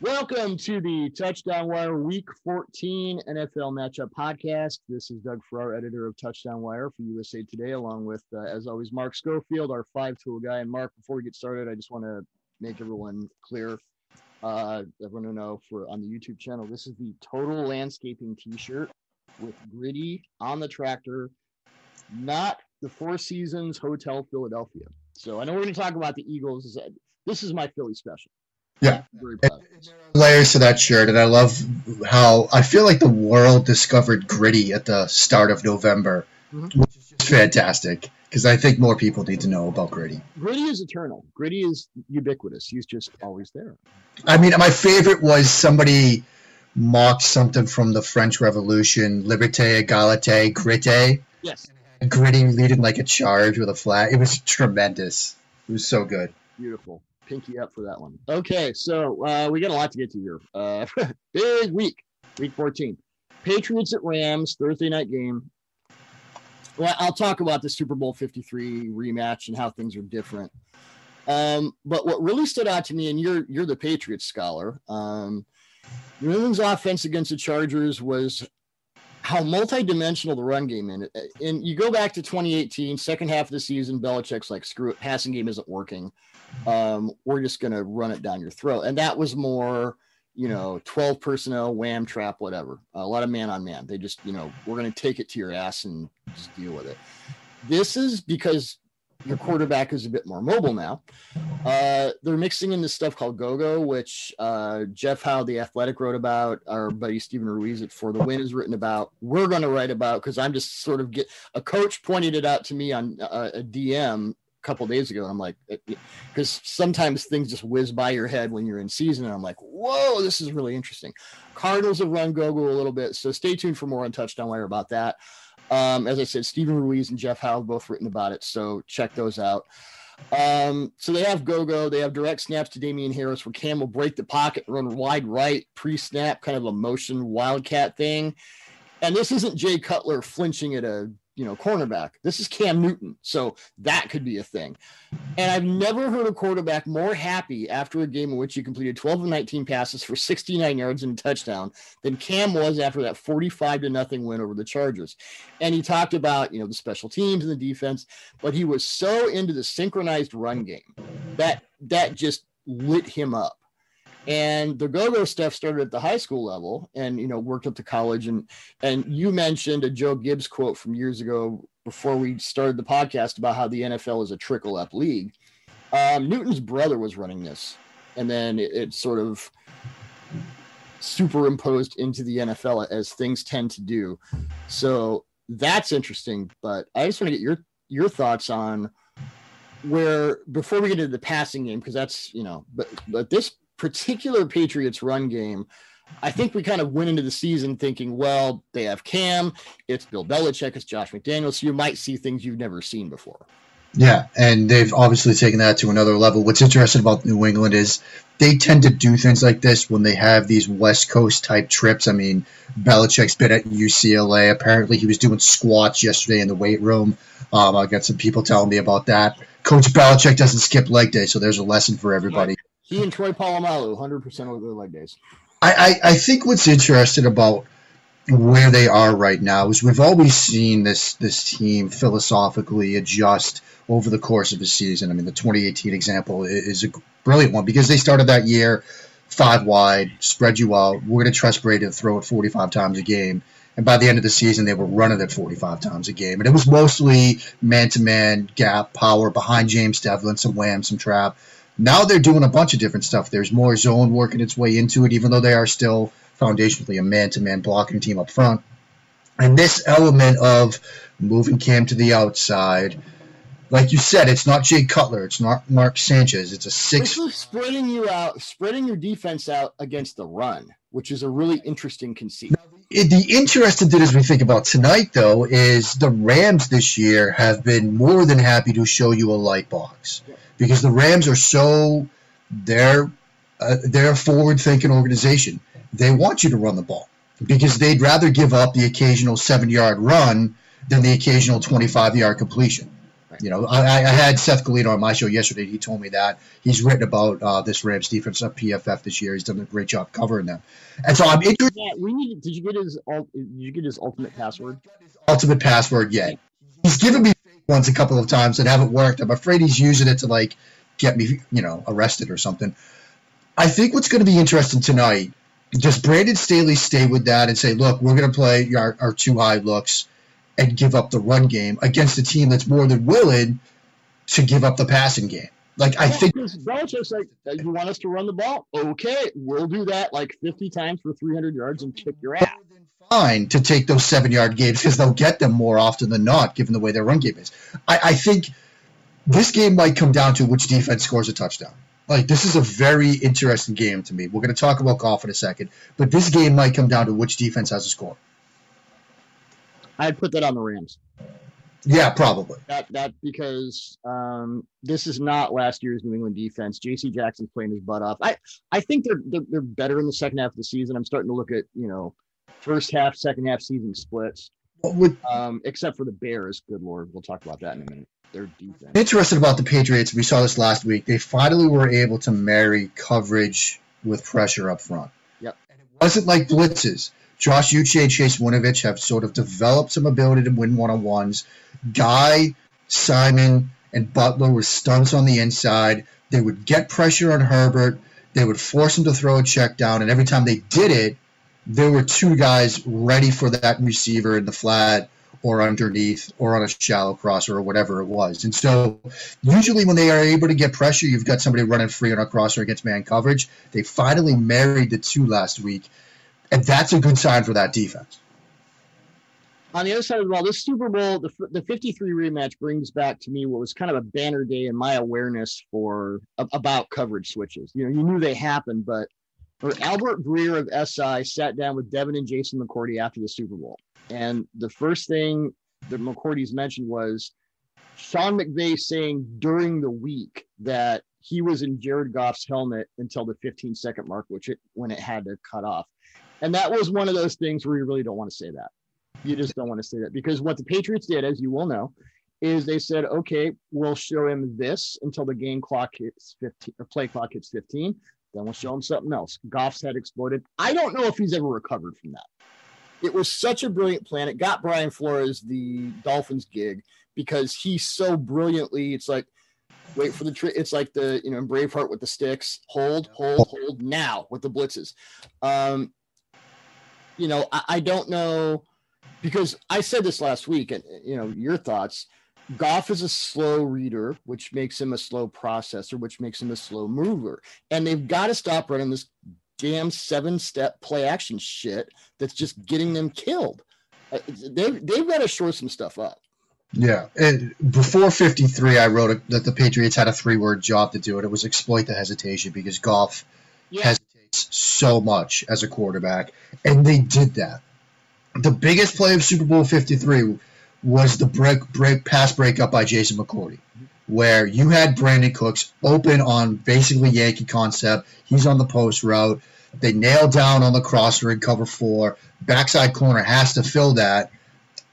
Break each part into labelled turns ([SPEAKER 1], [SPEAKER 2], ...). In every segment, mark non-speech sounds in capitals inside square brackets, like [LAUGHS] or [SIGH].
[SPEAKER 1] Welcome to the Touchdown Wire Week 14 NFL Matchup Podcast. This is Doug Farrar, editor of Touchdown Wire for USA Today, along with, uh, as always, Mark Schofield, our five tool guy. And Mark, before we get started, I just want to make everyone clear, uh, everyone to know for on the YouTube channel, this is the Total Landscaping T-shirt with Gritty on the tractor, not the Four Seasons Hotel Philadelphia. So I know we're going to talk about the Eagles. This is my Philly special.
[SPEAKER 2] Yeah. Layers to that shirt, and I love how I feel like the world discovered gritty at the start of November, mm-hmm. which is just fantastic because I think more people need to know about gritty.
[SPEAKER 1] Gritty is eternal. Gritty is ubiquitous. He's just always there.
[SPEAKER 2] I mean, my favorite was somebody mocked something from the French Revolution, Liberté, Egalite, Grite.
[SPEAKER 1] Yes.
[SPEAKER 2] Gritty leading like a charge with a flag. It was tremendous. It was so good.
[SPEAKER 1] Beautiful pinky up for that one. Okay, so uh, we got a lot to get to here. Uh, [LAUGHS] big week, week 14. Patriots at Rams, Thursday night game. Well, I'll talk about the Super Bowl 53 rematch and how things are different. Um, but what really stood out to me, and you're you're the Patriots scholar, um, New England's offense against the Chargers was how multidimensional the run game in And you go back to 2018, second half of the season, Belichick's like, screw it, passing game isn't working. Um, we're just gonna run it down your throat. And that was more, you know, 12 personnel, wham trap, whatever. A lot of man on man. They just, you know, we're gonna take it to your ass and just deal with it. This is because your quarterback is a bit more mobile now. Uh, they're mixing in this stuff called go-go, which uh, Jeff Howe, the athletic, wrote about. Our buddy Steven Ruiz at For the Win has written about. We're going to write about because I'm just sort of get a coach pointed it out to me on uh, a DM couple days ago, I'm like, because sometimes things just whiz by your head when you're in season, and I'm like, whoa, this is really interesting. Cardinals have run go-go a little bit, so stay tuned for more on Touchdown Wire about that. Um, as I said, Steven Ruiz and Jeff Howe both written about it, so check those out. Um, so they have go go. They have direct snaps to Damien Harris where Cam will break the pocket, run wide right, pre snap, kind of a motion wildcat thing. And this isn't Jay Cutler flinching at a you know, cornerback. This is Cam Newton. So that could be a thing. And I've never heard a quarterback more happy after a game in which he completed 12 of 19 passes for 69 yards and a touchdown than Cam was after that 45 to nothing win over the Chargers. And he talked about, you know, the special teams and the defense, but he was so into the synchronized run game that that just lit him up and the go-go stuff started at the high school level and you know worked up to college. And and you mentioned a joe gibbs quote from years ago before we started the podcast about how the nfl is a trickle up league. Um, newton's brother was running this. And then it, it sort of superimposed into the nfl as things tend to do. So that's interesting but i just want to get your your thoughts on where before we get into the passing game because that's you know but but this particular Patriots run game, I think we kind of went into the season thinking, well, they have Cam, it's Bill Belichick, it's Josh McDaniels, so you might see things you've never seen before.
[SPEAKER 2] Yeah, and they've obviously taken that to another level. What's interesting about New England is they tend to do things like this when they have these West Coast type trips. I mean, Belichick's been at UCLA. Apparently, he was doing squats yesterday in the weight room. Um, I got some people telling me about that. Coach Belichick doesn't skip leg day, so there's a lesson for everybody.
[SPEAKER 1] He and Troy Polamalu, 100% of their leg days.
[SPEAKER 2] I, I, I think what's interesting about where they are right now is we've always seen this this team philosophically adjust over the course of a season. I mean, the 2018 example is a brilliant one because they started that year five wide, spread you out. We're going to trust Brady to throw it 45 times a game. And by the end of the season, they were running it 45 times a game. And it was mostly man to man, gap, power behind James Develin, some wham, some trap. Now they're doing a bunch of different stuff. There's more zone working its way into it, even though they are still foundationally a man-to-man blocking team up front. And this element of moving Cam to the outside, like you said, it's not Jay Cutler, it's not Mark Sanchez. It's a six.
[SPEAKER 1] This is spreading you out, spreading your defense out against the run, which is a really interesting conceit. Now,
[SPEAKER 2] the interesting thing as we think about tonight, though, is the Rams this year have been more than happy to show you a light box. Yeah because the Rams are so they're uh, they're a forward thinking organization. They want you to run the ball because they'd rather give up the occasional seven yard run than the occasional 25 yard completion. You know, I, I had Seth Galina on my show yesterday. He told me that he's written about uh, this Rams defense at PFF this year. He's done a great job covering them, and so I'm interested.
[SPEAKER 1] Yeah, we need. Did you get his? Did you get his ultimate password?
[SPEAKER 2] Ultimate password yet? He's given me once a couple of times that haven't worked. I'm afraid he's using it to like get me, you know, arrested or something. I think what's going to be interesting tonight. Does Brandon Staley stay with that and say, look, we're going to play our, our two high looks and give up the run game against a team that's more than willing to give up the passing game? Like I think
[SPEAKER 1] Belichick's like, uh, you want us to run the ball? Okay, we'll do that like 50 times for 300 yards and kick your ass.
[SPEAKER 2] Fine to take those seven yard games because they'll get them more often than not, given the way their run game is. I, I think this game might come down to which defense scores a touchdown. Like this is a very interesting game to me. We're going to talk about Goff in a second, but this game might come down to which defense has a score.
[SPEAKER 1] I'd put that on the Rams.
[SPEAKER 2] Yeah, probably.
[SPEAKER 1] That that because um, this is not last year's New England defense. J.C. Jackson's playing his butt off. I I think they're, they're they're better in the second half of the season. I'm starting to look at you know first half, second half season splits. Would, um, except for the Bears. Good lord, we'll talk about that in a minute. Their defense.
[SPEAKER 2] Interested about the Patriots. We saw this last week. They finally were able to marry coverage with pressure up front.
[SPEAKER 1] Yep.
[SPEAKER 2] And it wasn't like blitzes. Josh Uche and Chase Winovich have sort of developed some ability to win one on ones. Guy, Simon, and Butler were stunts on the inside. They would get pressure on Herbert. They would force him to throw a check down, and every time they did it, there were two guys ready for that receiver in the flat or underneath or on a shallow crosser or whatever it was. And so usually when they are able to get pressure, you've got somebody running free on a crosser against man coverage. They finally married the two last week, and that's a good sign for that defense.
[SPEAKER 1] On the other side of the ball, this Super Bowl, the, the 53 rematch brings back to me what was kind of a banner day in my awareness for about coverage switches. You know, you knew they happened, but or Albert Breer of SI sat down with Devin and Jason McCourty after the Super Bowl. And the first thing that McCourty's mentioned was Sean McVay saying during the week that he was in Jared Goff's helmet until the 15 second mark, which it when it had to cut off. And that was one of those things where you really don't want to say that. You just don't want to say that because what the Patriots did, as you will know, is they said, okay, we'll show him this until the game clock hits 15 or play clock hits 15. Then we'll show him something else. Goff's head exploded. I don't know if he's ever recovered from that. It was such a brilliant plan. It got Brian Flores the Dolphins gig because he's so brilliantly. It's like, wait for the trick. It's like the you know Braveheart with the sticks. Hold, hold, hold now with the blitzes. Um, you know, I, I don't know because I said this last week, and you know your thoughts. Goff is a slow reader, which makes him a slow processor, which makes him a slow mover. And they've got to stop running this damn seven step play action shit that's just getting them killed. Uh, they've, they've got to shore some stuff up.
[SPEAKER 2] Yeah. And before 53, I wrote that the Patriots had a three word job to do it. It was exploit the hesitation because Goff yeah. hesitates so much as a quarterback. And they did that. The biggest play of Super Bowl 53 was the break, break pass breakup by Jason McCourty, where you had Brandin Cooks open on basically Yankee concept. He's on the post route. They nail down on the crosser in cover four. Backside corner has to fill that,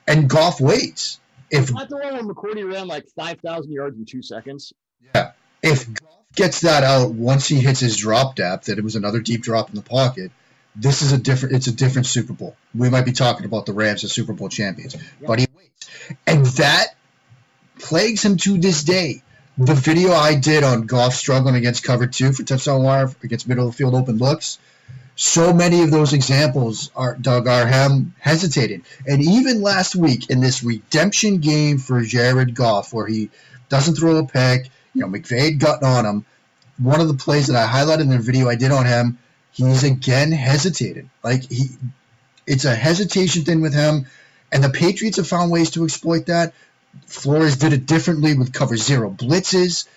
[SPEAKER 2] and Goff waits.
[SPEAKER 1] If not the one McCourty ran like five thousand yards in two seconds.
[SPEAKER 2] Yeah, if Goff gets that out once he hits his drop depth, that it was another deep drop in the pocket this is a different it's a different Super Bowl. We might be talking about the Rams as Super Bowl champions, yeah. but he and that plagues him to this day. The video I did on Goff struggling against cover two for touchdown wire against middle of the field open looks. So many of those examples are Doug Arham hesitated, and even last week in this redemption game for Jared Goff, where he doesn't throw a pick, you know McVay gutting on him. One of the plays that I highlighted in the video I did on him he's again hesitated. Like he, it's a hesitation thing with him, and the Patriots have found ways to exploit that. Flores did it differently with cover zero blitzes.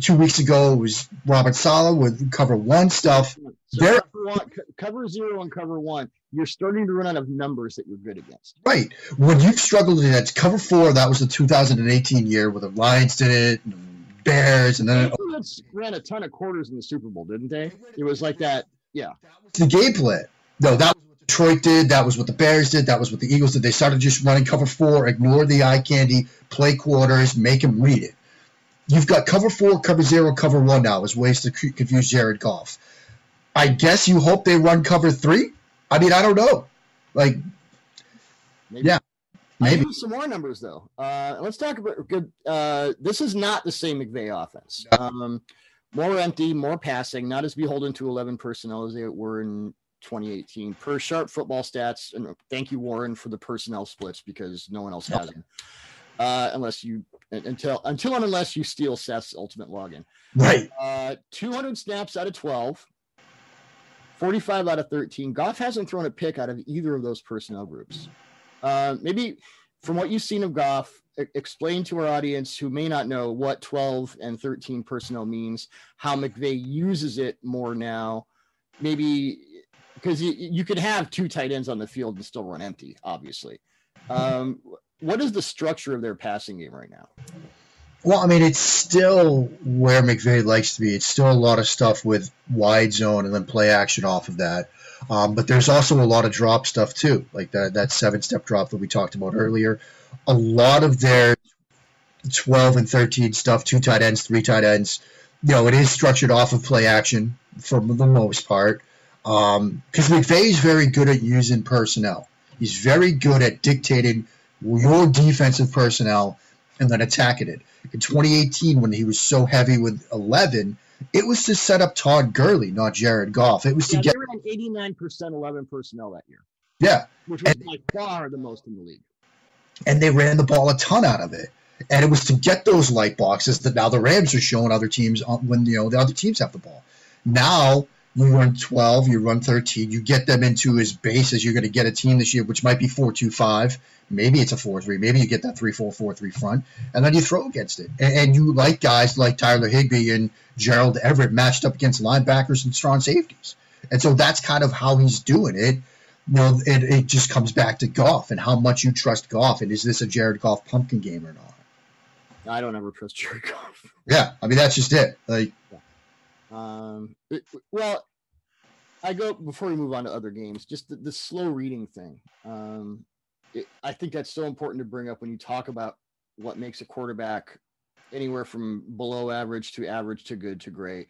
[SPEAKER 2] Two weeks ago, it was Robert Saleh with cover one stuff.
[SPEAKER 1] So cover, one, cover zero and cover one, you're starting to run out of numbers that you're good against.
[SPEAKER 2] Right. When you've struggled against cover four, that was the 2018 year where the Lions did it, Bears, and then
[SPEAKER 1] it, ran a ton of quarters in the Super Bowl, didn't they? It was like that yeah.
[SPEAKER 2] The game plan. No, that was Detroit did. That was what the Bears did. That was what the Eagles did. They started just running cover four, ignore the eye candy, play quarters, make him read it. You've got cover four, cover zero, cover one now as ways to confuse Jared Goff. I guess you hope they run cover three. I mean, I don't know. Like, maybe. yeah,
[SPEAKER 1] maybe some more numbers though. Uh, let's talk about good. Uh, this is not the same McVay offense. No. Um, more empty, more passing, not as beholden to 11 personnel as they were in 2018 per sharp football stats. And thank you, Warren, for the personnel splits because no one else has them. Uh, unless you until until and unless you steal Seth's ultimate login.
[SPEAKER 2] Right.
[SPEAKER 1] Uh, 200 snaps out of 12, 45 out of 13. Goff hasn't thrown a pick out of either of those personnel groups. Uh, maybe from what you've seen of Goff, explain to our audience who may not know what 12 and 13 personnel means, how McVay uses it more now. Maybe because you, you could have two tight ends on the field and still run empty, obviously. Um, what is the structure of their passing game right now?
[SPEAKER 2] Well, I mean, it's still where McVay likes to be. It's still a lot of stuff with wide zone and then play action off of that. Um, but there's also a lot of drop stuff too, like that that seven step drop that we talked about earlier. A lot of their 12 and 13 stuff, two tight ends, three tight ends, you know, it is structured off of play action for the most part. Because um, McVay is very good at using personnel. He's very good at dictating your defensive personnel and then attacking it. In 2018, when he was so heavy with 11, it was to set up Todd Gurley, not Jared Goff. It was
[SPEAKER 1] yeah,
[SPEAKER 2] to get.
[SPEAKER 1] They 89% 11 personnel that year.
[SPEAKER 2] Yeah.
[SPEAKER 1] Which was and, by far the most in the league.
[SPEAKER 2] And they ran the ball a ton out of it. And it was to get those light boxes that now the Rams are showing other teams when you know the other teams have the ball. Now you run 12, you run 13, you get them into as base as you're going to get a team this year, which might be 4 2 5. Maybe it's a 4 3. Maybe you get that 3 4 4 3 front, and then you throw against it. And, and, you like guys like Tyler Higbee and Gerald Everett matched up against linebackers and strong safeties. And so that's kind of how he's doing it. You know, it, it just comes back to Goff and how much you trust Goff. And is this a Jared Goff pumpkin game or not?
[SPEAKER 1] I don't ever trust Jared Goff.
[SPEAKER 2] Yeah, I mean that's just it. Like.
[SPEAKER 1] Um, it, well, I go before we move on to other games. Just the, the slow reading thing. Um, it, I think that's so important to bring up when you talk about what makes a quarterback anywhere from below average to average to good to great.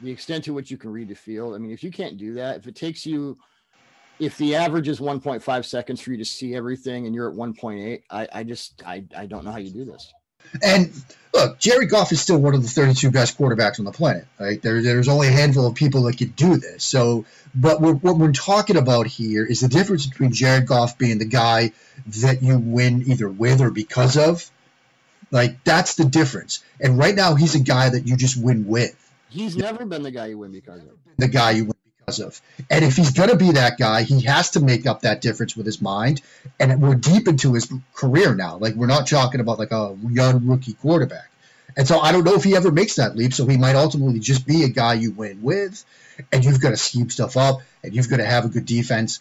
[SPEAKER 1] The extent to which you can read the field. I mean, if you can't do that, if it takes you, if the average is 1.5 seconds for you to see everything and you're at 1.8, I, I just I, I don't know how you do this.
[SPEAKER 2] And look, Jerry Goff is still one of the 32 best quarterbacks on the planet. Right? There, there's only a handful of people that could do this. So, but we're, what we're talking about here is the difference between Jared Goff being the guy that you win either with or because of. Like that's the difference. And right now, he's a guy that you just win with.
[SPEAKER 1] He's never been the guy you win because of.
[SPEAKER 2] The guy you win of. And if he's going to be that guy, he has to make up that difference with his mind. And we're deep into his career now. Like we're not talking about like a young rookie quarterback. And so I don't know if he ever makes that leap. So he might ultimately just be a guy you win with, and you've got to scheme stuff up, and you've got to have a good defense.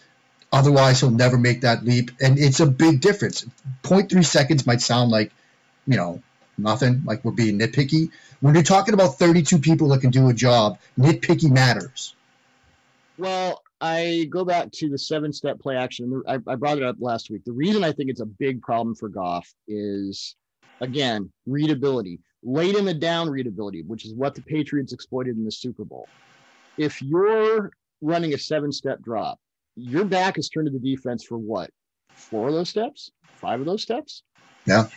[SPEAKER 2] Otherwise, he'll never make that leap. And it's a big difference. 0.3 seconds might sound like, you know, nothing, like we're being nitpicky. When you're talking about 32 people that can do a job, nitpicky matters.
[SPEAKER 1] Well, I go back to the seven step play action. I, I brought it up last week. The reason I think it's a big problem for Goff is, again, readability. Late in the down readability, which is what the Patriots exploited in the Super Bowl. If you're running a seven step drop, your back is turned to the defense for what? Four of those steps? Five of those steps?
[SPEAKER 2] Yeah.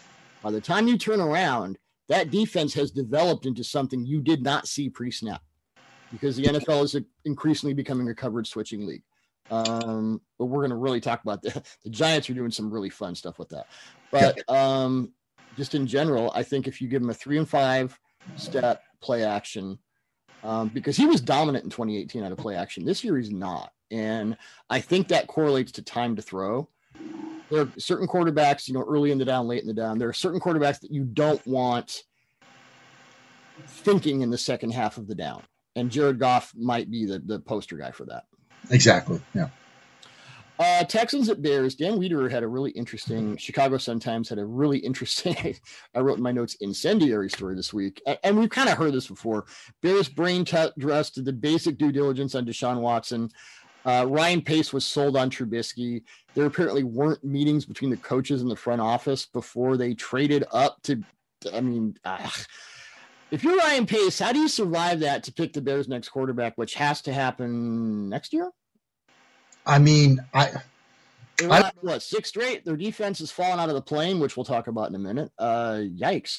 [SPEAKER 1] By the time you turn around, that defense has developed into something you did not see pre snap because the NFL is increasingly becoming a coverage switching league. Um, but we're going to really talk about the, [LAUGHS] the Giants are doing some really fun stuff with that. But um, just in general, I think if you give him a three and five step play action, um, because he was dominant in 2018 out of play action, this year he's not. And I think that correlates to time to throw. There are certain quarterbacks, you know, early in the down, late in the down. There are certain quarterbacks that you don't want thinking in the second half of the down and Jared Goff might be the, the poster guy for that.
[SPEAKER 2] Exactly. Yeah.
[SPEAKER 1] Uh, Texans at Bears. Dan Wiederer had a really interesting. Chicago Sun Times had a really interesting. [LAUGHS] I wrote in my notes incendiary story this week, and we've kind of heard this before. Bears brain trust did the basic due diligence on Deshaun Watson. Uh, Ryan Pace was sold on Trubisky. There apparently weren't meetings between the coaches and the front office before they traded up to. I mean, uh, if you're Ryan Pace, how do you survive that to pick the Bears' next quarterback, which has to happen next year?
[SPEAKER 2] I mean, I.
[SPEAKER 1] I what six straight? Their defense has fallen out of the plane, which we'll talk about in a minute. Uh, yikes!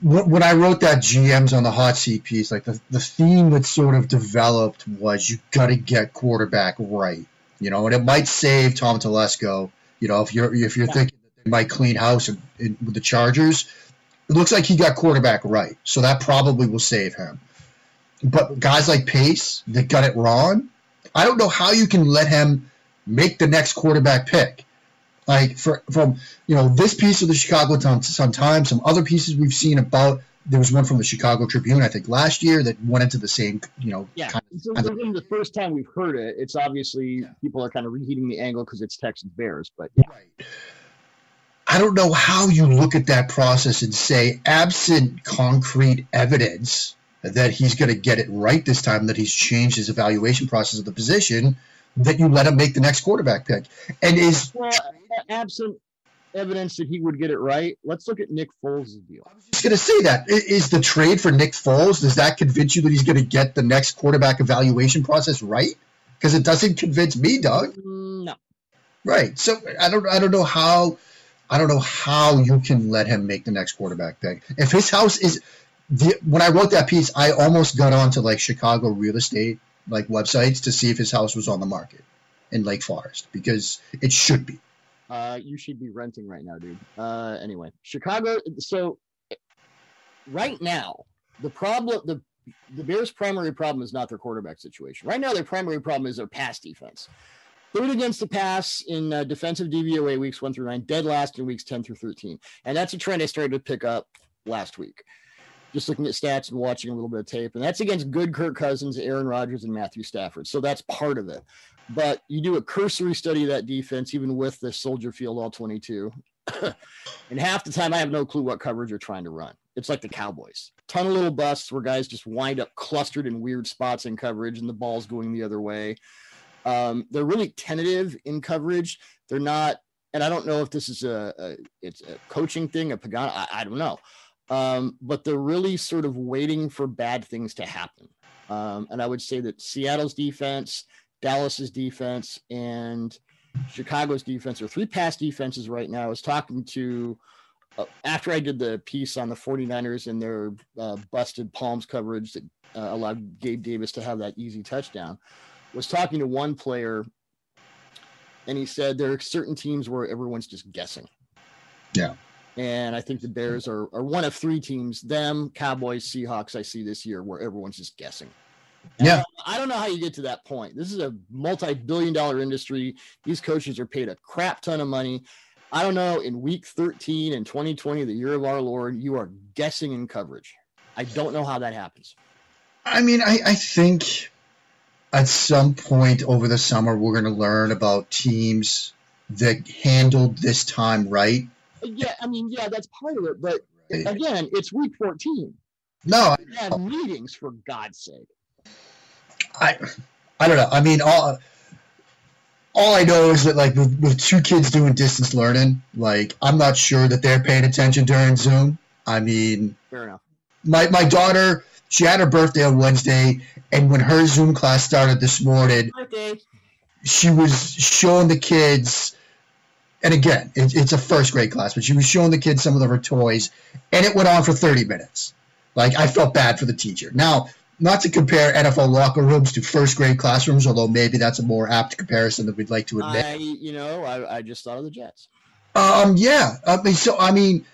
[SPEAKER 2] when I wrote that GMs on the hot seat piece, like the, the theme that sort of developed was you got to get quarterback right, you know, and it might save Tom Telesco, you know, if you're if you're yeah. thinking that they might clean house in, in, with the Chargers, it looks like he got quarterback right, so that probably will save him. But guys like Pace that got it wrong, I don't know how you can let him make the next quarterback pick. Like for, from you know this piece of the Chicago Sun Times, some other pieces we've seen about. There was one from the Chicago Tribune, I think, last year that went into the same, you know.
[SPEAKER 1] Yeah, kind of, so kind of, the first time we've heard it. It's obviously yeah. people are kind of reheating the angle because it's Texans Bears, but yeah. Right.
[SPEAKER 2] I don't know how you look at that process and say, absent concrete evidence that he's going to get it right this time, that he's changed his evaluation process of the position, that you let him make the next quarterback pick. And is
[SPEAKER 1] well, absent evidence that he would get it right, let's look at Nick Foles' deal.
[SPEAKER 2] I was just going to say that is the trade for Nick Foles. Does that convince you that he's going to get the next quarterback evaluation process right? Because it doesn't convince me, Doug.
[SPEAKER 1] Mm, no.
[SPEAKER 2] Right. So I don't. I don't know how. I don't know how you can let him make the next quarterback pick. If his house is, the, when I wrote that piece, I almost got onto like Chicago real estate like websites to see if his house was on the market in Lake Forest because it should be.
[SPEAKER 1] Uh, you should be renting right now, dude. Uh, anyway, Chicago. So right now, the problem, the the Bears' primary problem is not their quarterback situation. Right now, their primary problem is their pass defense. Third against the pass in uh, defensive DVOA weeks one through nine, dead last in weeks 10 through 13. And that's a trend I started to pick up last week just looking at stats and watching a little bit of tape. And that's against good Kirk Cousins, Aaron Rodgers, and Matthew Stafford. So that's part of it. But you do a cursory study of that defense, even with the Soldier Field All 22. [LAUGHS] and half the time, I have no clue what coverage you're trying to run. It's like the Cowboys. Ton of little busts where guys just wind up clustered in weird spots in coverage and the ball's going the other way. Um, they're really tentative in coverage. They're not, and I don't know if this is a, a it's a coaching thing, a Pagano. I, I don't know um, but they're really sort of waiting for bad things to happen. Um, and I would say that Seattle's defense, Dallas's defense, and Chicago's defense are three pass defenses right now. I was talking to uh, after I did the piece on the 49ers and their uh, busted palms coverage that uh, allowed Gabe Davis to have that easy touchdown. Was talking to one player, and he said there are certain teams where everyone's just guessing.
[SPEAKER 2] Yeah.
[SPEAKER 1] And I think the Bears are, are one of three teams, them, Cowboys, Seahawks, I see this year where everyone's just guessing.
[SPEAKER 2] And yeah.
[SPEAKER 1] I don't know how you get to that point. This is a multi billion dollar industry. These coaches are paid a crap ton of money. I don't know. In week 13 in 2020, the year of our Lord, you are guessing in coverage. I don't know how that happens.
[SPEAKER 2] I mean, I, I think at some point over the summer, we're going to learn about teams that handled this time right
[SPEAKER 1] yeah, I mean, yeah, that's part of it. But again, it's week 14.
[SPEAKER 2] No,
[SPEAKER 1] we have meetings for God's sake.
[SPEAKER 2] I, I don't know. I mean, all, all I know is that like with, with two kids doing distance learning, like I'm not sure that they're paying attention during Zoom. I mean,
[SPEAKER 1] fair enough.
[SPEAKER 2] My my daughter, she had her birthday on Wednesday, and when her Zoom class started this morning, she was showing the kids and again, it, it's a first grade class, but she was showing the kids some of her toys, and it went on for 30 minutes. Like, I felt bad for the teacher. Now, not to compare NFL locker rooms to first grade classrooms, although maybe that's a more apt comparison than we'd like to admit.
[SPEAKER 1] I, you know, I, I just thought of the Jets.
[SPEAKER 2] Um, yeah. I mean, so, I mean,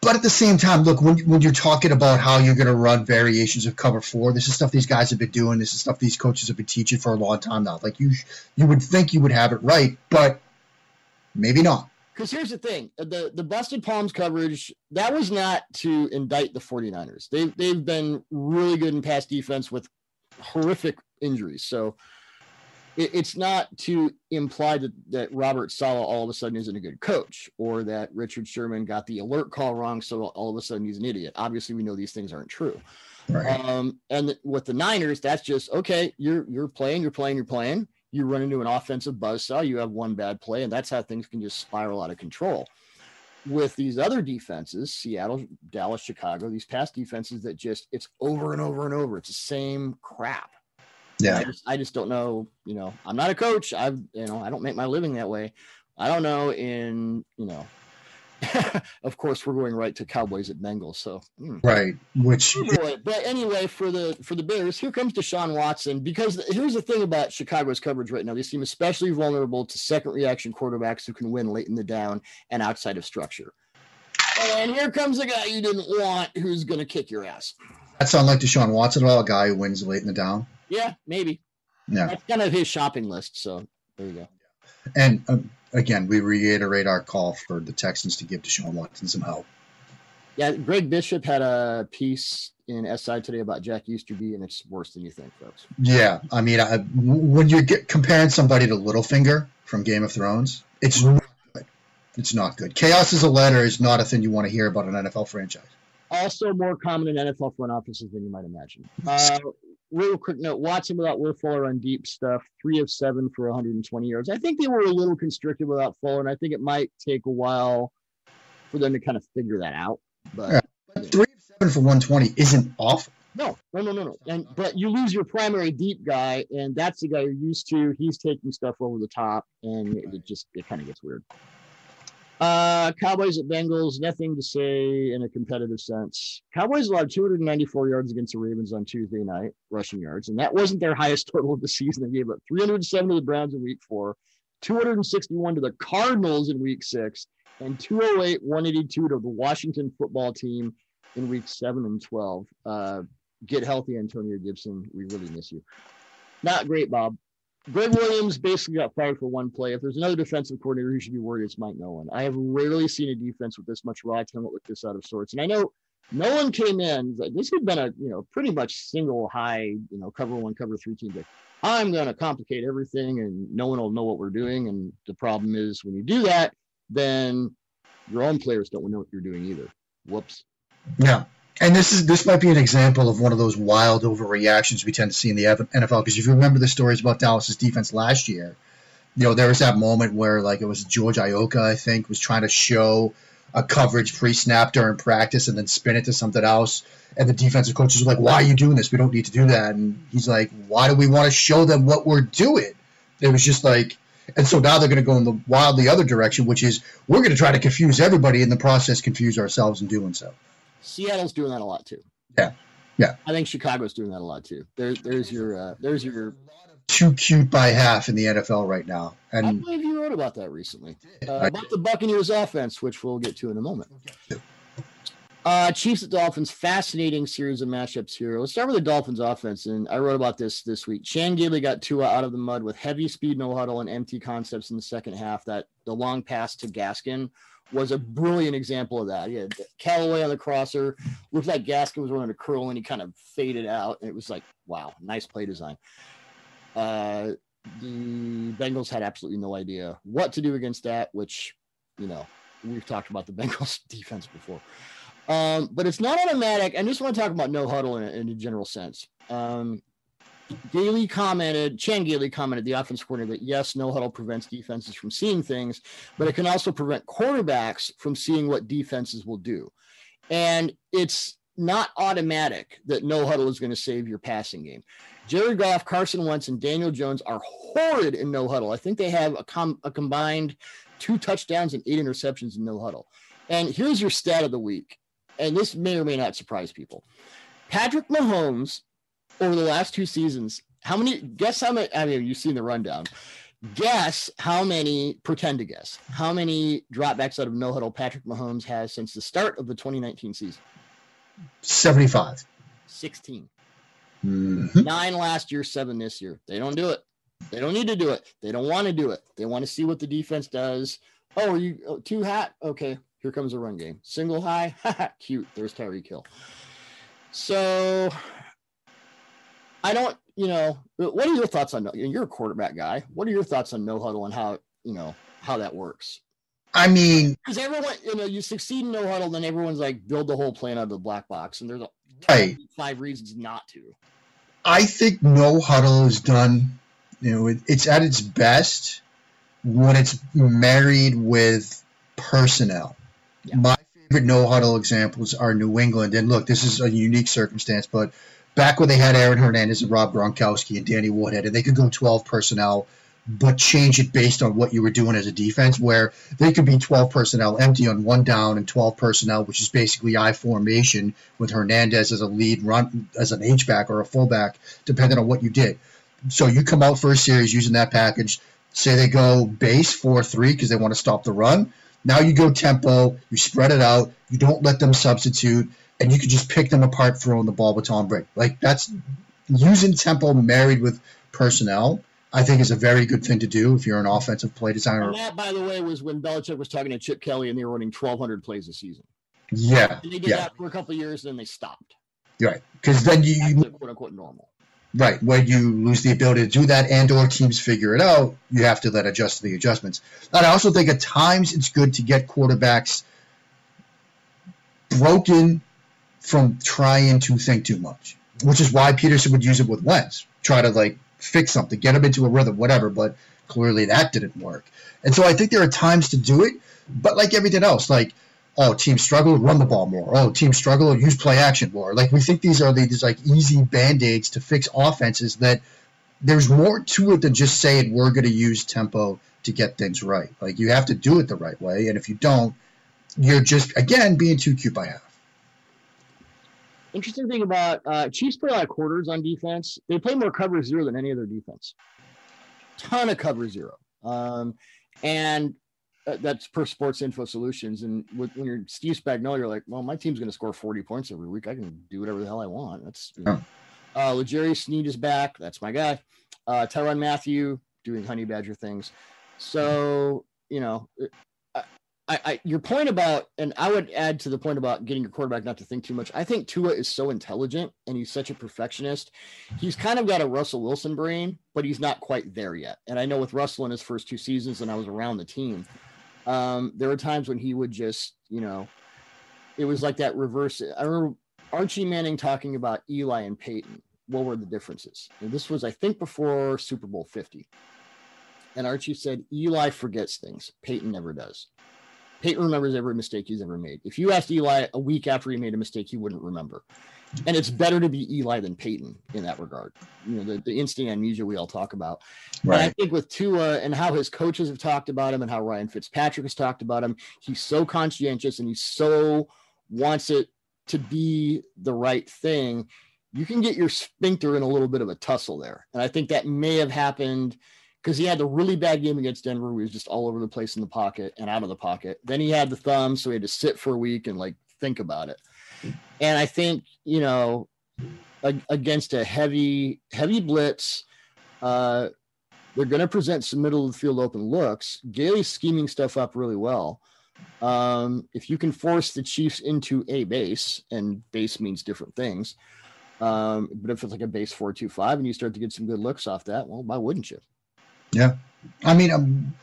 [SPEAKER 2] but at the same time, look, when, when you're talking about how you're going to run variations of cover four, this is stuff these guys have been doing. This is stuff these coaches have been teaching for a long time now. Like, you, you would think you would have it right, but Maybe not.
[SPEAKER 1] Because here's the thing uh, the, the busted palms coverage, that was not to indict the 49ers. They've, they've been really good in pass defense with horrific injuries. So it, it's not to imply that, that Robert Saleh all of a sudden isn't a good coach or that Richard Sherman got the alert call wrong. So all of a sudden he's an idiot. Obviously, we know these things aren't true. Right. Um, and with the Niners, that's just okay. You're you're playing, you're playing, you're playing. You run into an offensive buzzsaw. You have one bad play, and that's how things can just spiral out of control. With these other defenses, Seattle, Dallas, Chicago, these past defenses that just it's over and over and over. It's the same crap.
[SPEAKER 2] Yeah.
[SPEAKER 1] I just, I just don't know. You know, I'm not a coach. I've you know I don't make my living that way. I don't know in you know [LAUGHS] of course, we're going right to Cowboys at Bengals. So
[SPEAKER 2] mm. right, which
[SPEAKER 1] but anyway, for the for the Bears, here comes Deshaun Watson. Because here's the thing about Chicago's coverage right now: they seem especially vulnerable to second reaction quarterbacks who can win late in the down and outside of structure. And here comes a guy you didn't want, who's going to kick your ass.
[SPEAKER 2] That sounds like Deshaun Watson at all? A guy who wins late in the down?
[SPEAKER 1] Yeah, maybe.
[SPEAKER 2] Yeah,
[SPEAKER 1] that's kind of his shopping list. So there you go.
[SPEAKER 2] And um, again, we reiterate our call for the Texans to give Deshaun Watson some help.
[SPEAKER 1] Yeah, Greg Bishop had a piece in SI today about Jack Easterby, and it's worse than you think, folks.
[SPEAKER 2] Yeah, I mean, I, when you're get, comparing somebody to Littlefinger from Game of Thrones, it's not good. It's not good. Chaos is a letter is not a thing you want to hear about an NFL franchise.
[SPEAKER 1] Also, more common in NFL front offices than you might imagine. Uh, real quick note Watson without Will Fuller on deep stuff, three of seven for 120 yards. I think they were a little constricted without Fuller, and I think it might take a while for them to kind of figure that out. But, yeah,
[SPEAKER 2] but three of seven for 120 isn't awful.
[SPEAKER 1] No, no, no, no, no. And but you lose your primary deep guy, and that's the guy you're used to. He's taking stuff over the top, and it just it kind of gets weird. Uh, Cowboys at Bengals, nothing to say in a competitive sense. Cowboys allowed 294 yards against the Ravens on Tuesday night, rushing yards, and that wasn't their highest [LAUGHS] total of the season. They gave up 307 to the Browns in week four, 261 to the Cardinals in week six, and 208, 182 to the Washington football team in week seven and 12. Uh, get healthy, Antonio Gibson. We really miss you. Not great, Bob. Gregg Williams basically got fired for one play. If there's another defensive coordinator who should be worried, it's Mike Nolan. I have rarely seen a defense with this much raw talent with this out of sorts. And I know Nolan came in. This had been a you know pretty much single high you know cover one cover three team. I'm going to complicate everything, and no one will know what we're doing. And the problem is when you do that, then your own players don't know what you're doing either. Whoops.
[SPEAKER 2] Yeah, and this is this might be an example of one of those wild overreactions we tend to see in the NFL. Because if you remember the stories about Dallas's defense last year, you know there was that moment where like it was George Iloka, I think, was trying to show a coverage pre-snap during practice and then spin it to something else. And the defensive coaches were like, "Why are you doing this? We don't need to do that." And he's like, "Why do we want to show them what we're doing?" It was just like, and so now they're going to go in the wildly other direction, which is we're going to try to confuse everybody in the process, confuse ourselves in doing so.
[SPEAKER 1] Seattle's doing that a lot too.
[SPEAKER 2] Yeah, yeah.
[SPEAKER 1] I think Chicago's doing that a lot too. There's there's your uh, there's your
[SPEAKER 2] too cute by half in the NFL right now. And
[SPEAKER 1] I believe you wrote about that recently uh, about the Buccaneers offense, which we'll get to in a moment. Uh, Chiefs at Dolphins, fascinating series of matchups here. Let's start with the Dolphins offense, and I wrote about this this week. Chan Gailey got Tua out of the mud with heavy speed, no huddle, and empty concepts in the second half. That the long pass to Gaskin was a brilliant example of that. Yeah, Callaway on the crosser, looked like Gaskin was running a curl and he kind of faded out. And it was like, wow, nice play design. Uh, the Bengals had absolutely no idea what to do against that, which, you know, we've talked about the [LAUGHS] Bengals defense before. Um, but it's not automatic. I just want to talk about no huddle in, in a general sense. Um, Gailey commented, Chan Gailey commented, the offense coordinator, that yes, no huddle prevents defenses from seeing things, but it can also prevent quarterbacks from seeing what defenses will do. And it's not automatic that no huddle is going to save your passing game. Jared Goff, Carson Wentz, and Daniel Jones are horrid in no huddle. I think they have a, com- a combined two touchdowns and eight interceptions in no huddle. And here's your stat of the week. And this may or may not surprise people. Patrick Mahomes over the last two seasons, how many? Guess how many? I mean, you've seen the rundown. Guess how many? Pretend to guess how many dropbacks out of no huddle Patrick Mahomes has since the start of the 2019 season.
[SPEAKER 2] 75.
[SPEAKER 1] 16.
[SPEAKER 2] Mm-hmm.
[SPEAKER 1] Nine last year, seven this year. They don't do it. They don't need to do it. They don't want to do it. They want to see what the defense does. Oh, are you oh, two hat? Okay, here comes a run game. Single high, [LAUGHS] cute. There's Tyreek Hill. So I don't you know, what are your thoughts on? You're a quarterback guy. What are your thoughts on no huddle and how you know how that works?
[SPEAKER 2] I mean,
[SPEAKER 1] because everyone, you know, you succeed in no huddle, then everyone's like build the whole plan out of the black box, and there's a, right. five reasons not to.
[SPEAKER 2] I think no huddle is done. You know, it, it's at its best when it's married with personnel. Yeah. My favorite no huddle examples are New England, and look, this is a unique circumstance, but back when they had Aaron Hernandez and Rob Gronkowski and Danny Woodhead, and they could go 12 personnel but change it based on what you were doing as a defense, where they could be 12 personnel empty on one down and 12 personnel, which is basically I formation with Hernandez as a lead run as an H back or a fullback, depending on what you did. So you come out for a series using that package. Say they go base 4 3 because they want to stop the run. Now you go tempo, you spread it out, you don't let them substitute, and you can just pick them apart throwing the ball with Tom Brady. Like that's using tempo married with personnel I think is a very good thing to do if you're an offensive play designer.
[SPEAKER 1] And that, by the way, was when Belichick was talking to Chip Kelly and they were running 1,200 plays a season.
[SPEAKER 2] Yeah.
[SPEAKER 1] And they did
[SPEAKER 2] yeah.
[SPEAKER 1] that for a couple of years, then they stopped.
[SPEAKER 2] Right. Because then you, you
[SPEAKER 1] quote unquote normal.
[SPEAKER 2] Right. When you lose the ability to do that and or teams figure it out, you have to then adjust the adjustments. And I also think at times it's good to get quarterbacks broken from trying to think too much, which is why Pederson would use it with Wentz. Try to like fix something, get him into a rhythm, whatever. But clearly that didn't work. And so I think there are times to do it, but like everything else, like oh, teams struggle, run the ball more. Oh, teams struggle, use play action more. Like we think these are these like easy band aids to fix offenses that there's more to it than just saying we're going to use tempo to get things right. Like you have to do it the right way, and if you don't, you're just again being too cute by half.
[SPEAKER 1] Interesting thing about uh, Chiefs play a lot of quarters on defense. They play more cover zero than any other defense. Ton of cover zero. Um, and uh, that's per Sports Info Solutions. And with, when you're Steve Spagnuolo, you're like, well, my team's going to score 40 points every week. I can do whatever the hell I want. That's you know. uh, L'Jarius Sneed is back. That's my guy. Uh, Tyrann Mathieu doing honey badger things. So you know, I, I, your point about, and I would add to the point about getting your quarterback not to think too much. I think Tua is so intelligent and he's such a perfectionist. He's kind of got a Russell Wilson brain, but he's not quite there yet. And I know with Russell in his first two seasons, and I was around the team, um, there were times when he would just, you know, it was like that reverse. I remember Archie Manning talking about Eli and Peyton. What were the differences? And this was, I think, before Super Bowl 50. And Archie said, Eli forgets things. Peyton never does. Peyton remembers every mistake he's ever made. If you asked Eli a week after he made a mistake, he wouldn't remember. And it's better to be Eli than Peyton in that regard. You know, the, the instant amnesia we all talk about. Right. And I think with Tua and how his coaches have talked about him and how Ryan Fitzpatrick has talked about him, he's so conscientious and he so wants it to be the right thing. You can get your sphincter in a little bit of a tussle there. And I think that may have happened – because he had the really bad game against Denver. He was just all over the place in the pocket and out of the pocket. Then he had the thumb, so he had to sit for a week and like think about it. And I think you know, against a heavy heavy blitz, uh, they're going to present some middle of the field open looks. Gailey's scheming stuff up really well. Um, if you can force the Chiefs into a base, and base means different things. Um, but if it's like a base four two five and you start to get some good looks off that, well, why wouldn't you?
[SPEAKER 2] Yeah, I mean, um,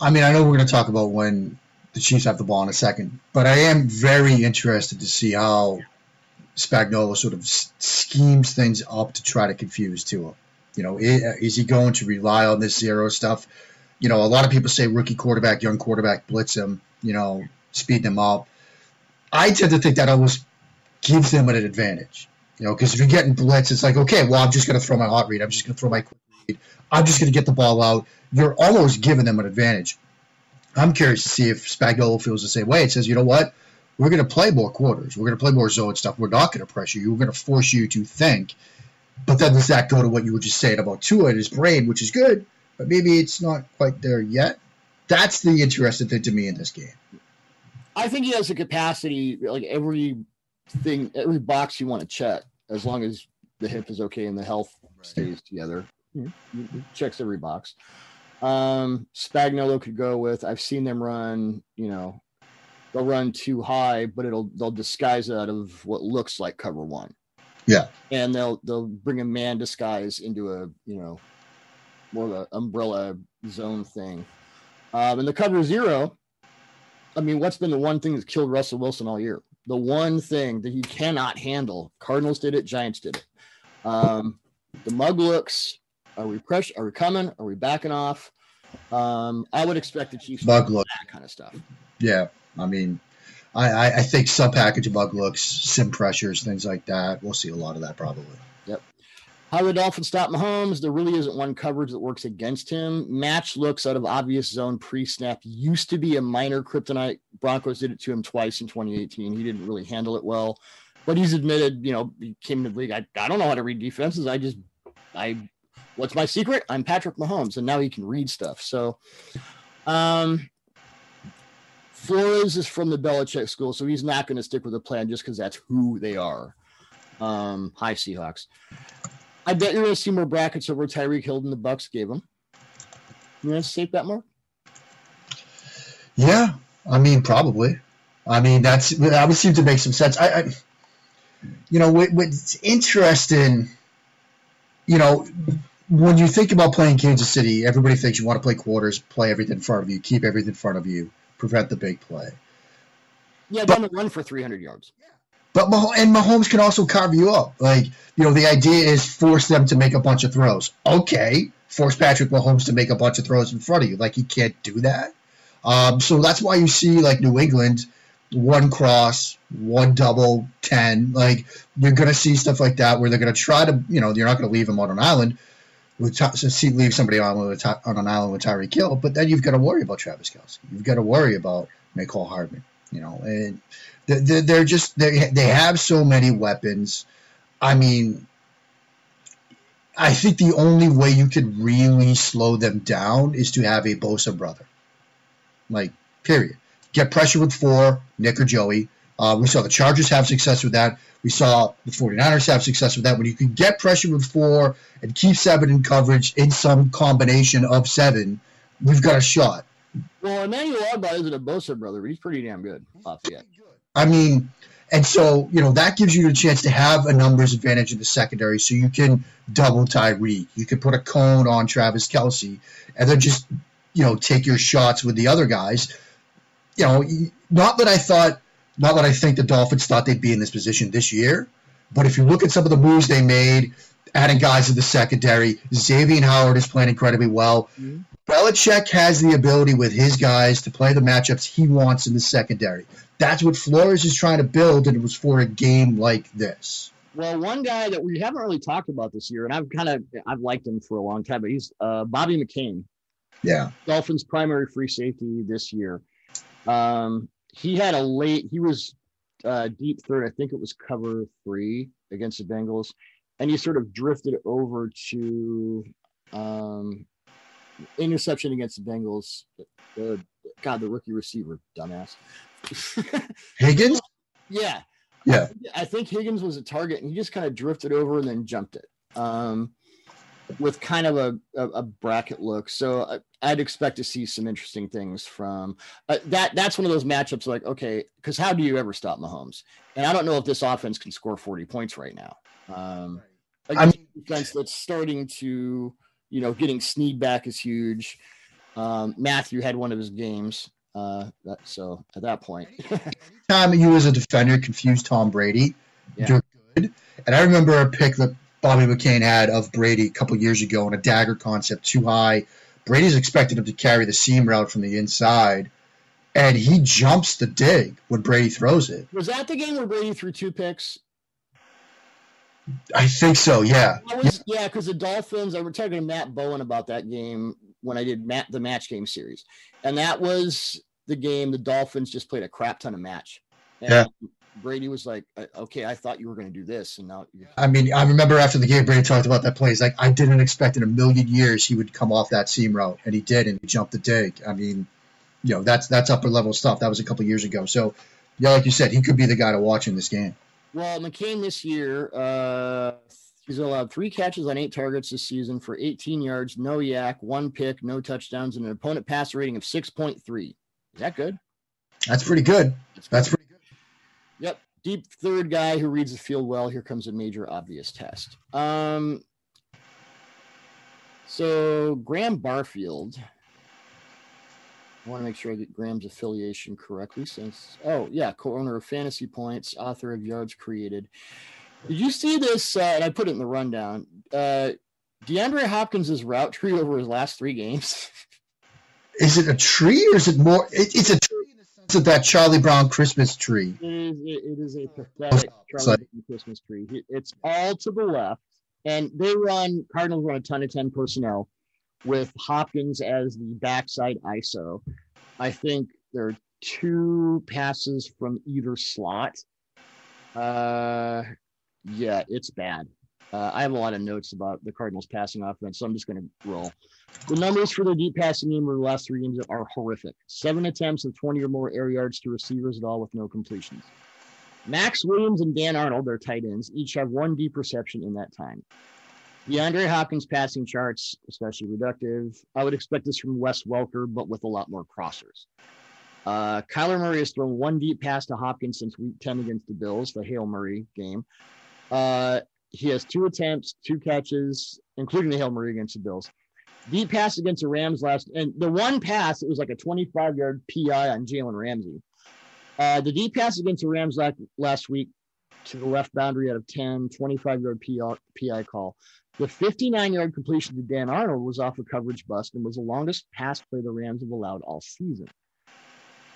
[SPEAKER 2] I mean, I know we're going to talk about when the Chiefs have the ball in a second, but I am very interested to see how Spagnuolo sort of schemes things up to try to confuse Tua. You know, is he going to rely on this zero stuff? You know, a lot of people say rookie quarterback, young quarterback, blitz him. You know, speed them up. I tend to think that almost gives them an advantage. You know, because if you're getting blitz, it's like, okay, well, I'm just going to throw my hot read. I'm just going to throw my quick. I'm just going to get the ball out. You're almost giving them an advantage. I'm curious to see if Spagnuolo feels the same way. It says, you know what? We're going to play more quarters. We're going to play more zone stuff. We're not going to pressure you. We're going to force you to think. But then does that go to what you were just saying about Tua and his brain, which is good, but maybe it's not quite there yet? That's the interesting thing to me in this game.
[SPEAKER 1] I think he has the capacity, like every thing, every box you want to check, as long as the hip is okay and the health stays together checks every box. Um, Spagnuolo could go with. I've seen them run. You know, they'll run too high, but it'll they'll disguise out of what looks like cover one.
[SPEAKER 2] Yeah.
[SPEAKER 1] And they'll they'll bring a man disguise into a you know more of an umbrella zone thing. Um, and the cover zero, I mean, what's been the one thing that's killed Russell Wilson all year? The one thing that he cannot handle. Cardinals did it, Giants did it. Um, the mug looks. Are we press? Are we coming? Are we backing off? Um, I would expect the Chiefs
[SPEAKER 2] mug look.
[SPEAKER 1] that kind of stuff.
[SPEAKER 2] Yeah, I mean, I, I, I think sub package mug looks, sim pressures, things like that. We'll see a lot of that probably. Yep.
[SPEAKER 1] How the Dolphins stop Mahomes? There really isn't one coverage that works against him. Match looks out of obvious zone pre-snap used to be a minor kryptonite. Broncos did it to him twice in 2018. He didn't really handle it well, but he's admitted, you know, he came to the league. I, I don't know how to read defenses. I just, I, what's my secret? I'm Patrick Mahomes, and now he can read stuff. So, um, Flores is from the Belichick school, so he's not going to stick with a plan just because that's who they are. Um, hi Seahawks. I bet you're going to see more brackets over Tyreek Hill than the Bucks gave him. You want to safe that more?
[SPEAKER 2] Yeah, I mean, probably. I mean, that's that would seem to make some sense. I, I you know, what, what's interesting, you know, when you think about playing Kansas City, everybody thinks you want to play quarters, play everything in front of you, keep everything in front of you, prevent the big play.
[SPEAKER 1] Yeah, but, run for 300 yards.
[SPEAKER 2] But and Mahomes can also carve you up. Like you know, the idea is force them to make a bunch of throws. Okay, force Patrick Mahomes to make a bunch of throws in front of you. Like he can't do that. Um, so that's why you see like New England, one cross, one double, ten. Like you're gonna see stuff like that where they're gonna try to, you know, you're not gonna leave him on an island. With see, leave somebody on with on an island with Tyreek Hill, but then you've got to worry about Travis Kelce. You've got to worry about Mecole Hardman. You know, and they're, they're just they they have so many weapons. I mean, I think the only way you could really slow them down is to have a Bosa brother. Like, period. Get pressure with four, Nick or Joey. Uh, we saw the Chargers have success with that. We saw the 49ers have success with that. When you can get pressure with four and keep seven in coverage in some combination of seven, we've got a shot.
[SPEAKER 1] Well, Emmanuel Ogbah isn't a Bosa brother, but he's pretty damn good off the end.
[SPEAKER 2] I mean, and so, you know, that gives you the chance to have a numbers advantage in the secondary so you can double Tyreek. You can put a cone on Travis Kelce and then just, you know, take your shots with the other guys. You know, not that I thought, not that I think the Dolphins thought they'd be in this position this year, but if you look at some of the moves they made, adding guys in the secondary, Xavier Howard is playing incredibly well.
[SPEAKER 1] Mhm.
[SPEAKER 2] Belichick has the ability with his guys to play the matchups he wants in the secondary. That's what Flores is trying to build, and it was for a game like this.
[SPEAKER 1] Well, one guy that we haven't really talked about this year, and I've kind of I've liked him for a long time, but he's uh, Bobby McCain,
[SPEAKER 2] Yeah.
[SPEAKER 1] Dolphins' primary free safety this year. Um, he had a late. He was uh, deep third. I think it was cover three against the Bengals, and he sort of drifted over to um, interception against the Bengals. The, God, the rookie receiver, dumbass. [LAUGHS]
[SPEAKER 2] Higgins?
[SPEAKER 1] yeah,
[SPEAKER 2] Yeah.
[SPEAKER 1] I think Higgins was a target, and he just kind of drifted over and then jumped it. Um, with kind of a, a, a bracket look. So I, I'd expect to see some interesting things from uh, that. That's one of those matchups like, okay, because how do you ever stop Mahomes? And I don't know if this offense can score 40 points right now. Um,
[SPEAKER 2] I
[SPEAKER 1] mean, defense that's starting to, you know, getting Sneed back is huge. Um, Mathieu had one of his games. Uh, that, so at that point, [LAUGHS]
[SPEAKER 2] Time you as a defender confuse Tom Brady,
[SPEAKER 1] Yeah.
[SPEAKER 2] you're good. And I remember a pick that Bobby McCain had of Brady a couple years ago in a dagger concept too high. Brady's expected him to carry the seam route from the inside, and he jumps the dig when Brady throws it.
[SPEAKER 1] was that the game where Brady threw two picks?
[SPEAKER 2] I think so, yeah.
[SPEAKER 1] Was, yeah, because the Dolphins, I was talking to Matt Bowen about that game when I did Matt, the match game series. And that was the game the Dolphins just played a crap ton of match. And
[SPEAKER 2] Yeah.
[SPEAKER 1] Brady was like, "Uh, okay, I thought you were going to do this. And now
[SPEAKER 2] I mean, I remember after the game, Brady talked about that play. He's like, I didn't expect in a million years he would come off that seam route, and he did, and he jumped the dig. I mean, you know, that's that's upper level stuff. That was a couple years ago. So, yeah, like you said, he could be the guy to watch in this game.
[SPEAKER 1] Well, McCain this year, uh, he's allowed three catches on eight targets this season for 18 yards, no YAC, one pick, no touchdowns, and an opponent passer rating of 6.3. Is that good?
[SPEAKER 2] That's pretty good. That's pretty.
[SPEAKER 1] Yep. deep third guy who reads the field well. Here comes a major obvious test. Um, so Graham Barfield. I want to make sure I get Graham's affiliation correctly. Since oh yeah, co-owner of Fantasy Points, author of Yards Created. Did you see this? Uh, and I put it in the rundown. Uh, DeAndre Hopkins' route tree over his last three games. [LAUGHS]
[SPEAKER 2] Is it a tree or is it more? It, it's a of that Charlie Brown Christmas tree.
[SPEAKER 1] It is, it is a pathetic Charlie like, Brown Christmas tree. It's all to the left, and they run Cardinals run a ton of ten personnel with Hopkins as the backside ISO. I think there are two passes from either slot. Uh, yeah, it's bad. Uh, I have a lot of notes about the Cardinals passing offense, so I'm just going to roll. The numbers for their deep passing game over the last three games are horrific. Seven attempts of 20 or more air yards to receivers at all with no completions. Maxx Williams and Dan Arnold, their tight ends, each have one deep reception in that time. DeAndre Hopkins passing charts, especially reductive. I would expect this from Wes Welker, but with a lot more crossers. Uh, Kyler Murray has thrown one deep pass to Hopkins since week 10 against the Bills, the Hail Murray game. Uh, he has two attempts, two catches, including the Hail Mary against the Bills. Deep pass against the Rams last, and the one pass, it was like a 25 yard PI on Jalen Ramsey. Uh, the deep pass against the Rams last, last week to the left boundary out of 10, 25 yard PI call. The 59 yard completion to Dan Arnold was off a coverage bust and was the longest pass play the Rams have allowed all season.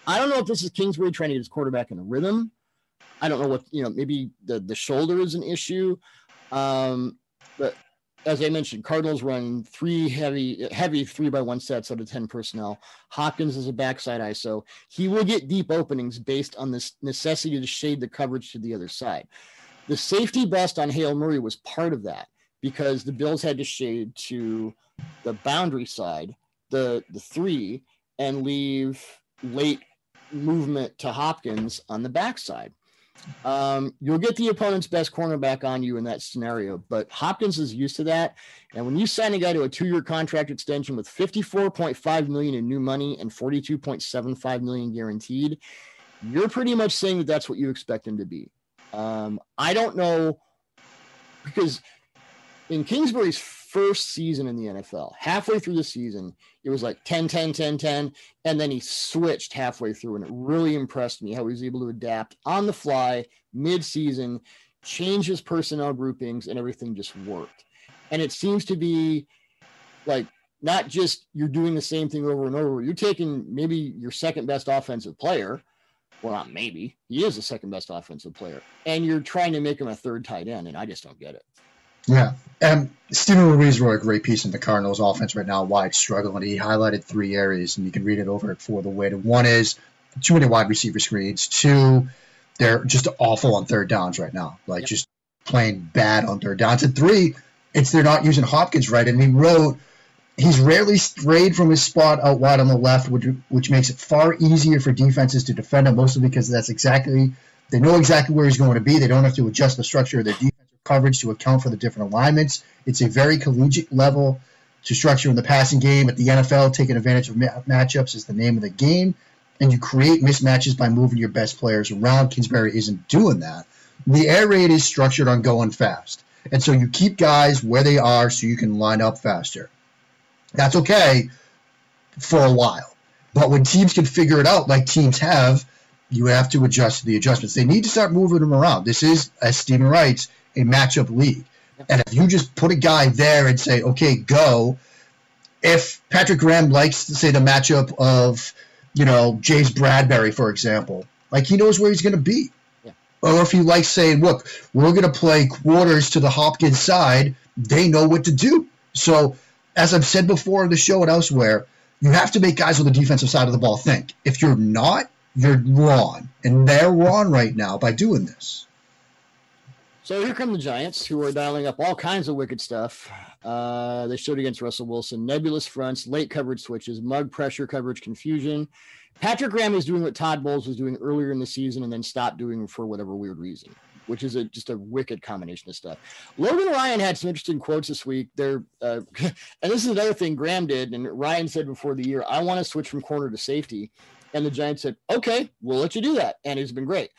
[SPEAKER 1] I don't know if this is Kingsbury trying to get his quarterback in a rhythm. I don't know what, you know, maybe the, the shoulder is an issue. Um, but as I mentioned, Cardinals run three heavy, heavy three by one sets out of 10 personnel. Hopkins is a backside ISO. He will get deep openings based on this necessity to shade the coverage to the other side. The safety bust on Hail Murray was part of that because the Bills had to shade to the boundary side, the, the three, and leave late movement to Hopkins on the backside. Um, you'll get the opponent's best cornerback on you in that scenario, but Hopkins is used to that. And when you sign a guy to a two-year contract extension with 54.5 million in new money and 42.75 million guaranteed, you're pretty much saying that that's what you expect him to be. Um, I don't know because in Kingsbury's first season in the NFL, halfway through the season, it was like 10, 10, 10, 10. And then he switched halfway through. And it really impressed me how he was able to adapt on the fly mid season, change his personnel groupings, and everything just worked. And it seems to be like not just you're doing the same thing over and over. You're taking maybe your second best offensive player. Well, not maybe. He is the second best offensive player. And you're trying to make him a third tight end. And I just don't get it.
[SPEAKER 2] Yeah. And Steven Ruiz wrote a great piece in the Cardinals offense right now, why it's struggling. He highlighted three areas, and you can read it over for the way to one is too many wide receiver screens. Two, they're just awful on third downs right now, like yep. just playing bad on third downs. And three, it's they're not using Hopkins right. And he wrote he's rarely strayed from his spot out wide on the left, which which makes it far easier for defenses to defend him, mostly because that's exactly they know exactly where he's going to be. They don't have to adjust the structure of their defense coverage to account for the different alignments. It's a very collegiate level to structure in the passing game. At the NFL, taking advantage of ma- matchups is the name of the game, and you create mismatches by moving your best players around. Kingsbury isn't doing that. The air raid is structured on going fast, and so you keep guys where they are so you can line up faster. That's okay for a while, but when teams can figure it out, like teams have, you have to adjust the adjustments. They need to start moving them around. This is, as Steven writes, a matchup league. And if you just put a guy there and say, okay, go, if Patrick Graham likes, to say, the matchup of, you know, James Bradberry, for example, like he knows where he's going to be. Yeah. Or if he likes saying, look, we're going to play quarters to the Hopkins side, they know what to do. So, as I've said before in the show and elsewhere, you have to make guys on the defensive side of the ball think. If you're not, you're wrong. And they're wrong right now by doing this.
[SPEAKER 1] So here come the Giants, who are dialing up all kinds of wicked stuff. Uh, they showed against Russell Wilson nebulous fronts, late coverage switches, mug pressure coverage confusion. Patrick Graham is doing what Todd Bowles was doing earlier in the season and then stopped doing for whatever weird reason, which is a, just a wicked combination of stuff. Logan Ryan had some interesting quotes this week. There, uh, [LAUGHS] and this is another thing Graham did, and Ryan said before the year, "I want to switch from corner to safety," and the Giants said, "Okay, we'll let you do that," and it's been great.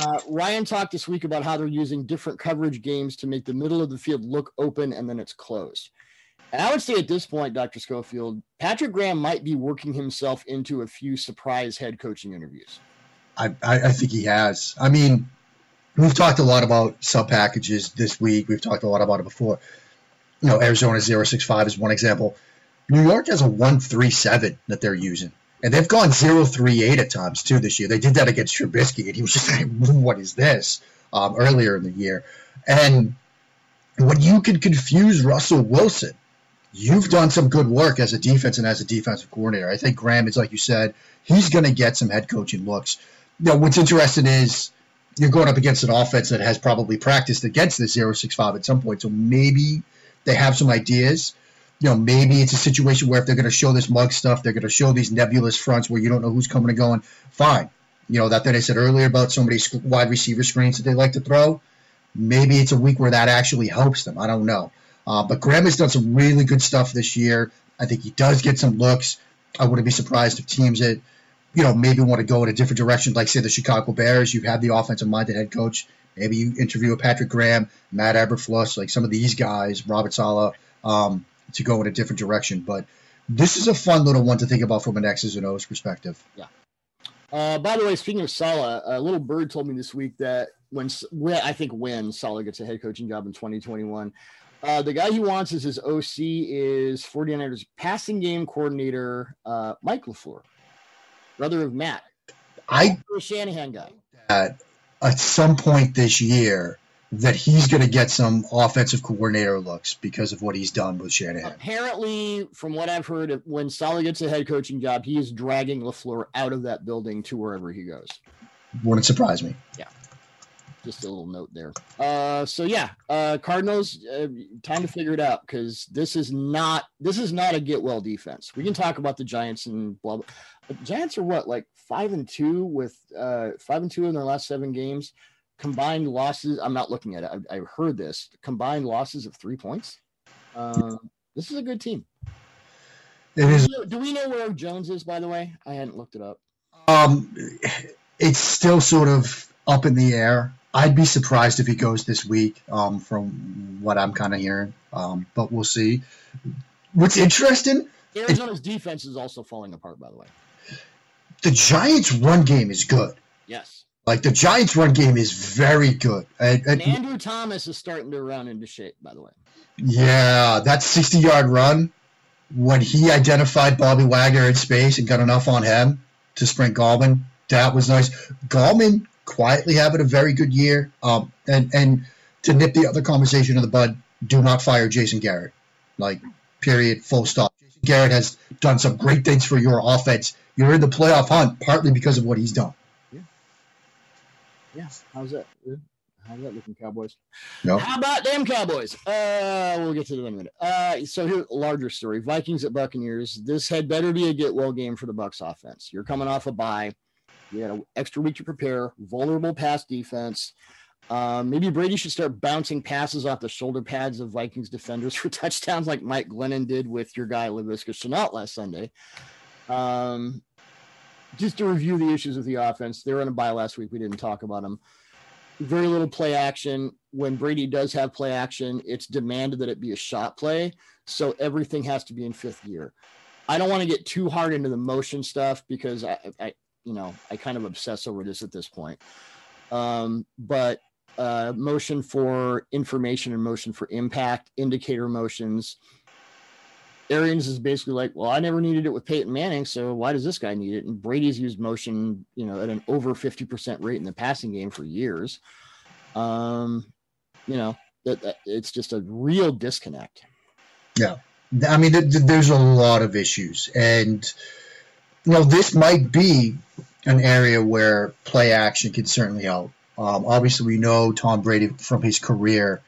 [SPEAKER 1] Uh, Ryan talked this week about how they're using different coverage games to make the middle of the field look open and then it's closed. And I would say at this point, Dr. Schofield, Patrick Graham might be working himself into a few surprise head coaching interviews.
[SPEAKER 2] I, I, think he has. I mean, we've talked a lot about sub packages this week. We've talked a lot about it before. You know, Arizona 065 is one example. New York has a 137 that they're using. And they've gone 038 at times too this year. They did that against Trubisky, and he was just like, "What is this?" Um, earlier in the year, and when you can confuse Russell Wilson, you've done some good work as a defense and as a defensive coordinator. I think Graham is like you said, he's going to get some head coaching looks. Know, what's interesting is you're going up against an offense that has probably practiced against the 065 at some point, so maybe they have some ideas you know, maybe it's a situation where if they're going to show this mug stuff, they're going to show these nebulous fronts where you don't know who's coming and going. Fine. You know, that thing I said earlier about so many wide receiver screens that they like to throw. Maybe it's a week where that actually helps them. I don't know. Uh, but Graham has done some really good stuff this year. I think he does get some looks. I wouldn't be surprised if teams that, you know, maybe want to go in a different direction, like say the Chicago Bears. You have the offensive minded head coach. Maybe you interview a Patrick Graham, Matt Eberflus, like some of these guys, Robert Saleh. Um, to go in a different direction. But this is a fun little one to think about from an X's and O's perspective.
[SPEAKER 1] Yeah. Uh, by the way, speaking of Saleh, a little bird told me this week that when, when I think when Saleh gets a head coaching job in 2021, uh, the guy he wants as his OC is 49ers passing game coordinator uh, Mike LaFleur, brother of Matt.
[SPEAKER 2] I
[SPEAKER 1] Shanahan guy.
[SPEAKER 2] At, at some point this year, that he's going to get some offensive coordinator looks because of what he's done with Shanahan.
[SPEAKER 1] Apparently, from what I've heard, when Saleh gets a head coaching job, he is dragging LaFleur out of that building to wherever he goes.
[SPEAKER 2] Wouldn't surprise me.
[SPEAKER 1] Yeah. Just a little note there. Uh, so yeah, uh, Cardinals, uh, time to figure it out because this is not this is not a get well defense. We can talk about the Giants and blah. blah. But Giants are what like five and two with uh, five and two in their last seven games combined losses. I'm not looking at it. I, I heard this combined losses of three points. Um, this is a good team.
[SPEAKER 2] It is.
[SPEAKER 1] Do we, know, do we know where Jones is? By the way, I hadn't looked it up.
[SPEAKER 2] Um, it's still sort of up in the air. I'd be surprised if he goes this week, um, from what I'm kind of hearing. Um, but we'll see. What's interesting?
[SPEAKER 1] Arizona's defense is also falling apart. By the way,
[SPEAKER 2] the Giants' run game is good.
[SPEAKER 1] Yes.
[SPEAKER 2] Like the Giants' run game is very good.
[SPEAKER 1] And, and, and Andrew Thomas is starting to run into shape, by the way.
[SPEAKER 2] Yeah, that 60 yard run when he identified Bobby Wagner in space and got enough on him to sprint Gallman, that was nice. Gallman quietly having a very good year. Um, and, and to nip the other conversation in the bud, do not fire Jason Garrett. Like, period, full stop. Jason Garrett has done some great things for your offense. You're in the playoff hunt partly because of what he's done.
[SPEAKER 1] Yeah. How's that? How's that looking, Cowboys?
[SPEAKER 2] No.
[SPEAKER 1] How about them Cowboys? Uh, we'll get to them in a minute. Uh, so here, larger story: Vikings at Buccaneers. This had better be a get well game for the Bucks offense. You're coming off a bye. You had an extra week to prepare. Vulnerable pass defense. Um, maybe Brady should start bouncing passes off the shoulder pads of Vikings defenders [LAUGHS] for touchdowns, like Mike Glennon did with your guy Laviska Shenault last Sunday. Um, just to review the issues with the offense, they were on a bye last week. We didn't talk about them. Very little play action. When Brady does have play action, it's demanded that it be a shot play. So everything has to be in fifth gear. I don't want to get too hard into the motion stuff because I, I you know, I kind of obsess over this at this point. Um, but uh, motion for information and motion for impact, indicator motions, Arians is basically like, well, I never needed it with Peyton Manning, so why does this guy need it? And Brady's used motion, you know, at an over 50% rate in the passing game for years. Um, you know, that, that it's just a real disconnect.
[SPEAKER 2] Yeah. I mean, th- th- there's a lot of issues. And, you know, this might be an area where play action can certainly help. Um, obviously, we know Tom Brady from his career,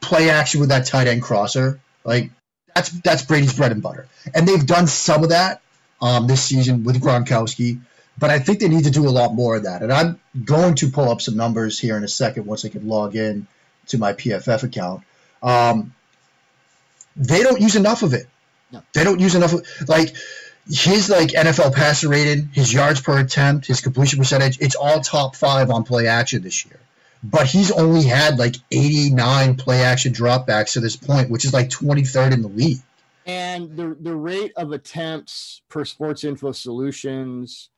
[SPEAKER 2] play action with that tight end crosser. Like, that's that's Brady's bread and butter, and they've done some of that um, this season with Gronkowski. But I think they need to do a lot more of that. And I'm going to pull up some numbers here in a second once I can log in to my PFF account. Um, they don't use enough of it. No. They don't use enough. Of, like his like NFL passer rating, his yards per attempt, his completion percentage, it's all top five on play action this year. But he's only had like 89 play action dropbacks to this point, which is like 23rd in the league.
[SPEAKER 1] And the the rate of attempts per Sports Info Solutions,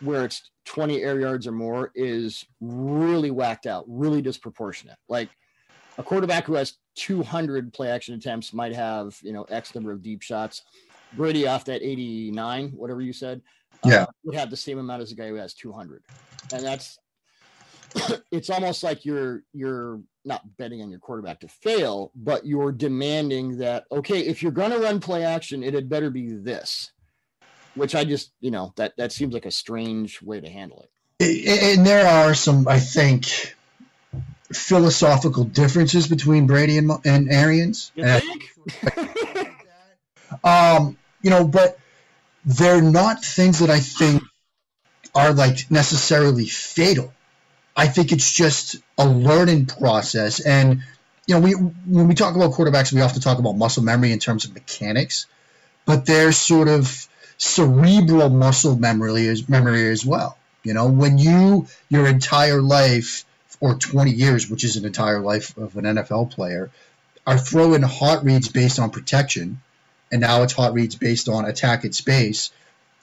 [SPEAKER 1] where it's 20 air yards or more, is really whacked out, really disproportionate. Like a quarterback who has 200 play action attempts might have you know X number of deep shots. Brady off that 89, whatever you said,
[SPEAKER 2] yeah, uh,
[SPEAKER 1] would have the same amount as a guy who has 200, and that's [COUGHS] it's almost like you're you're not betting on your quarterback to fail, but you're demanding that okay, if you're going to run play action, it had better be this. Which I just you know that that seems like a strange way to handle it.
[SPEAKER 2] And there are some, I think, philosophical differences between Brady and, and Arians.
[SPEAKER 1] You think?
[SPEAKER 2] um, you know, but they're not things that I think are like necessarily fatal. I think it's just a learning process. And, you know, we when we talk about quarterbacks, we often talk about muscle memory in terms of mechanics, but there's sort of cerebral muscle memory as memory as well. You know, when you your entire life or 20 years, which is an entire life of an NFL player, are throwing hot reads based on protection, and now it's hot reads based on attack in space.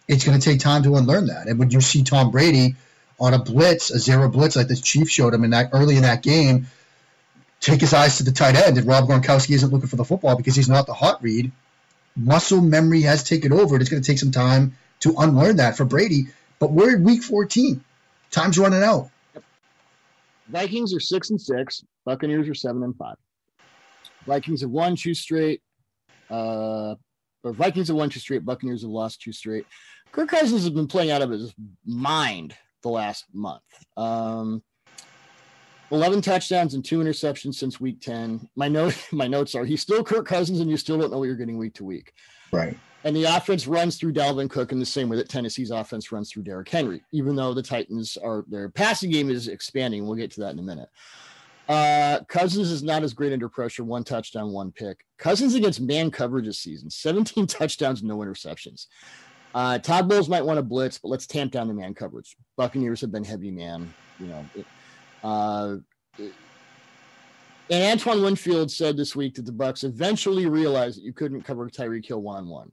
[SPEAKER 2] It's going to take time to unlearn that. And when you see Tom Brady on a blitz, a zero blitz like the Chiefs showed him in that early in that game, take his eyes to the tight end, and Rob Gronkowski isn't looking for the football because he's not the hot read. Muscle memory has taken over, and it's going to take some time to unlearn that for Brady. But we're in week 14. Time's running out.
[SPEAKER 1] Vikings are six and six. Buccaneers are seven and five. Vikings have won two straight. Uh, or Vikings have won two straight. Buccaneers have lost two straight. Kirk Cousins has been playing out of his mind the last month. Um, 11 touchdowns and two interceptions since week 10. My note, [LAUGHS] my notes are he's still Kirk Cousins and you still don't know what you're getting week to week.
[SPEAKER 2] Right.
[SPEAKER 1] And the offense runs through Dalvin Cook in the same way that Tennessee's offense runs through Derrick Henry, even though the Titans are their passing game is expanding. We'll get to that in a minute. Uh, Cousins is not as great under pressure. One touchdown, one pick. Cousins against man coverage this season 17 [LAUGHS] touchdowns, no interceptions. Uh, Todd Bowles might want to blitz, but let's tamp down the man coverage. Buccaneers have been heavy man, you know. Uh, and Antoine Winfield said this week that the Bucks eventually realized that you couldn't cover Tyreek Hill one on one.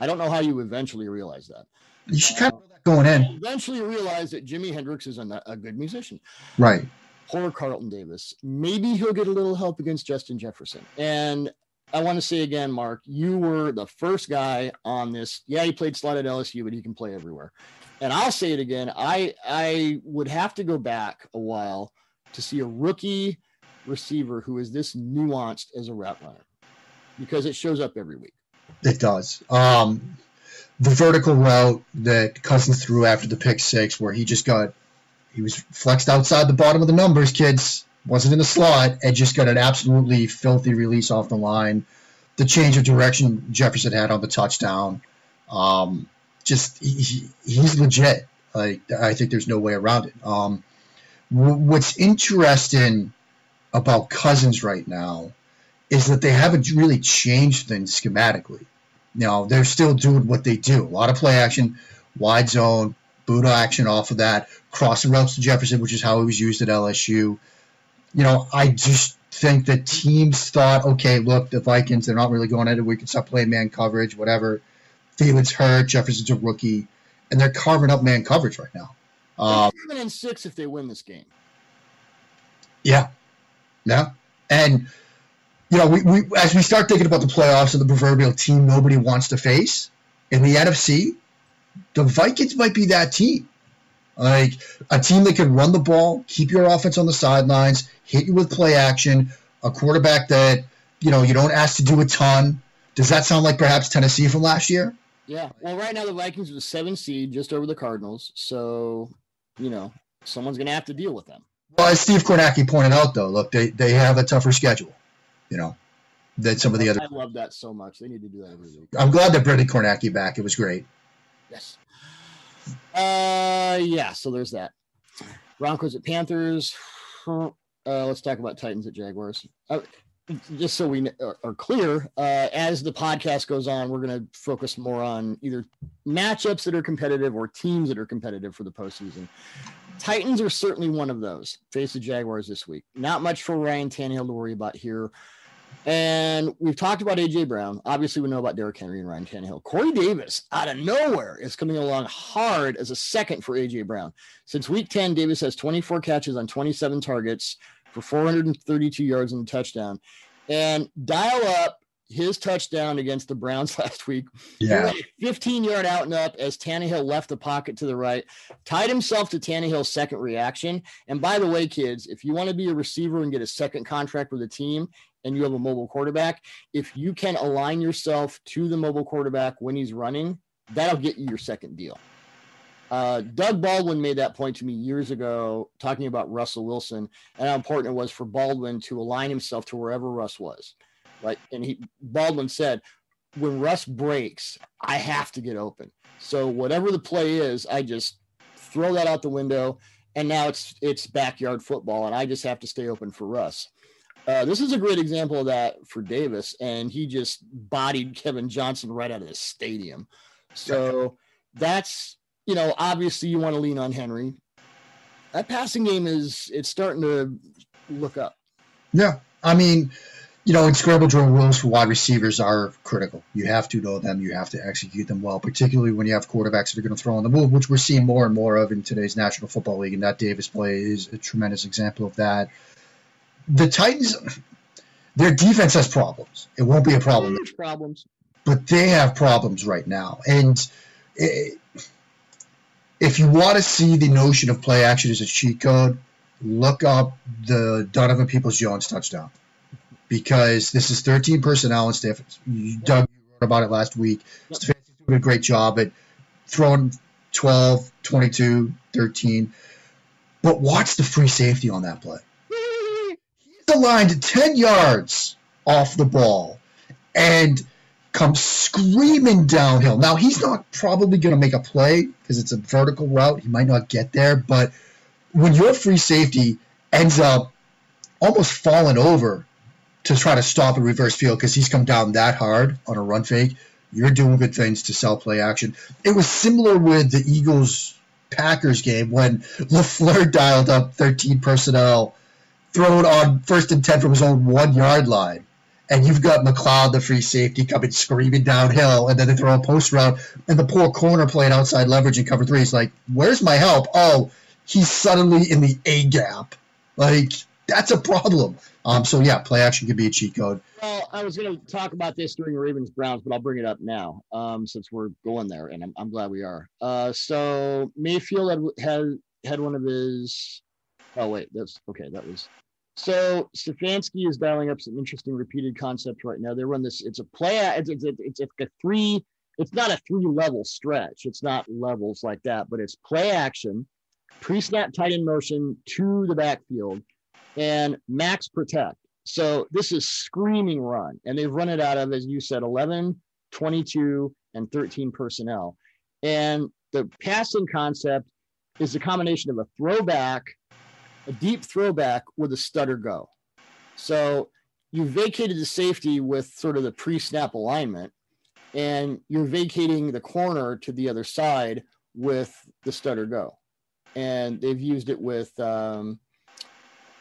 [SPEAKER 1] I don't know how you eventually realize that.
[SPEAKER 2] You should kind of that going in.
[SPEAKER 1] Eventually realize that Jimi Hendrix is a, a good musician.
[SPEAKER 2] Right.
[SPEAKER 1] Poor Carlton Davis. Maybe he'll get a little help against Justin Jefferson. And I want to say again, Mark, you were the first guy on this. Yeah, he played slot at LSU, but he can play everywhere. And I'll say it again. I I would have to go back a while to see a rookie receiver who is this nuanced as a route runner because it shows up every week.
[SPEAKER 2] It does. Um, the vertical route that Cousins threw after the pick six, where he just got, he was flexed outside the bottom of the numbers, kids, wasn't in the slot, and just got an absolutely filthy release off the line. The change of direction Jefferson had on the touchdown, um, just he, he's legit. Like I think there's no way around it. Um, what's interesting about Cousins right now is that they haven't really changed things schematically. Now they're still doing what they do. A lot of play action, wide zone, boot action off of that, crossing routes to Jefferson, which is how he was used at LSU. You know, I just think that teams thought, okay, look, the Vikings, they're not really going at it. We can stop playing man coverage, whatever. Thielens hurt, Jefferson's a rookie, and they're carving up man coverage right now.
[SPEAKER 1] Um, seven and six if they win this game.
[SPEAKER 2] Yeah, yeah, and you know, we, we as we start thinking about the playoffs and the proverbial team nobody wants to face in the NFC, the Vikings might be that team. Like a team that can run the ball, keep your offense on the sidelines, hit you with play action, a quarterback that, you know, you don't ask to do a ton. Does that sound like perhaps Tennessee from last year?
[SPEAKER 1] Yeah. Well, right now the Vikings are the seven seed just over the Cardinals. So, you know, someone's going to have to deal with them.
[SPEAKER 2] Well, as Steve Kornacki pointed out, though, look, they, they have a tougher schedule you know, than some of the other.
[SPEAKER 1] I love that so much. They need to do that every week.
[SPEAKER 2] I'm glad that Brendan Kornacki back. It was great.
[SPEAKER 1] Yes. Uh, yeah. So there's that. Broncos at Panthers. Uh, let's talk about Titans at Jaguars. Uh, just so we are clear, uh, as the podcast goes on, we're going to focus more on either matchups that are competitive or teams that are competitive for the postseason. Titans are certainly one of those. Face the Jaguars this week. Not much for Ryan Tannehill to worry about here. And we've talked about AJ Brown. Obviously, we know about Derrick Henry and Ryan Tannehill. Corey Davis, out of nowhere, is coming along hard as a second for AJ Brown. Since week 10, Davis has 24 catches on 27 targets for 432 yards and a touchdown. And dial up his touchdown against the Browns [LAUGHS] last week.
[SPEAKER 2] Yeah.
[SPEAKER 1] 15 yard out and up as Tannehill left the pocket to the right, tied himself to Tannehill's second reaction. And by the way, kids, if you want to be a receiver and get a second contract with a team and you have a mobile quarterback, if you can align yourself to the mobile quarterback when he's running, that'll get you your second deal. Uh, Doug Baldwin made that point to me years ago, talking about Russell Wilson and how important it was for Baldwin to align himself to wherever Russ was. Right. And he Baldwin said, when Russ breaks, I have to get open. So whatever the play is, I just throw that out the window. And now it's it's backyard football, and I just have to stay open for Russ. Uh, this is a great example of that for Davis, and he just bodied Kevin Johnson right out of the stadium. So that's you know, obviously you want to lean on Henry. That passing game is it's starting to look up.
[SPEAKER 2] Yeah, I mean, you know, in scramble drill rules for wide receivers are critical. You have to know them. You have to execute them well, particularly when you have quarterbacks that are going to throw on the move, which we're seeing more and more of in today's National Football League. And that Davis play is a tremendous example of that. The Titans, their defense has problems. It won't be a problem.
[SPEAKER 1] Huge problems.
[SPEAKER 2] But they have problems right now. And it, if you want to see the notion of play action as a cheat code, look up the Donovan Peoples Jones touchdown because this is 13 personnel and Steph. Doug, you wrote about it last week. Yep. Stefanski's doing a great job at throwing 12, 22, 13. But watch the free safety on that play. He's aligned 10 yards off the ball. And comes screaming downhill. Now, he's not probably going to make a play because it's a vertical route. He might not get there. But when your free safety ends up almost falling over to try to stop a reverse field because he's come down that hard on a run fake, you're doing good things to sell play action. It was similar with the Eagles Packers game when LaFleur dialed up 13 personnel, thrown on first and 10 from his own one yard line and you've got McLeod, the free safety, coming screaming downhill, and then they throw a post route, and the poor corner playing outside leverage in cover three is like, "Where's my help?" Oh, he's suddenly in the A gap. Like that's a problem. Um, so yeah, play action can be a cheat code.
[SPEAKER 1] Well, I was going to talk about this during Ravens Browns, but I'll bring it up now um, since we're going there, and I'm, I'm glad we are. Uh, so Mayfield had, had had one of his. Oh wait, that's okay. That was so Stefanski is dialing up some interesting repeated concepts right now. They run this. It's a play. It's it's it's, it's a three. It's not a three level stretch. It's not levels like that, but it's play action, pre snap tight end motion to the backfield, and max protect. So this is screaming run, and they've run it out of, as you said, 11, 22, and 13 personnel. And the passing concept is a combination of a throwback a deep throwback with a stutter go. So you vacated the safety with sort of the pre-snap alignment, and you're vacating the corner to the other side with the stutter go. And they've used it with um,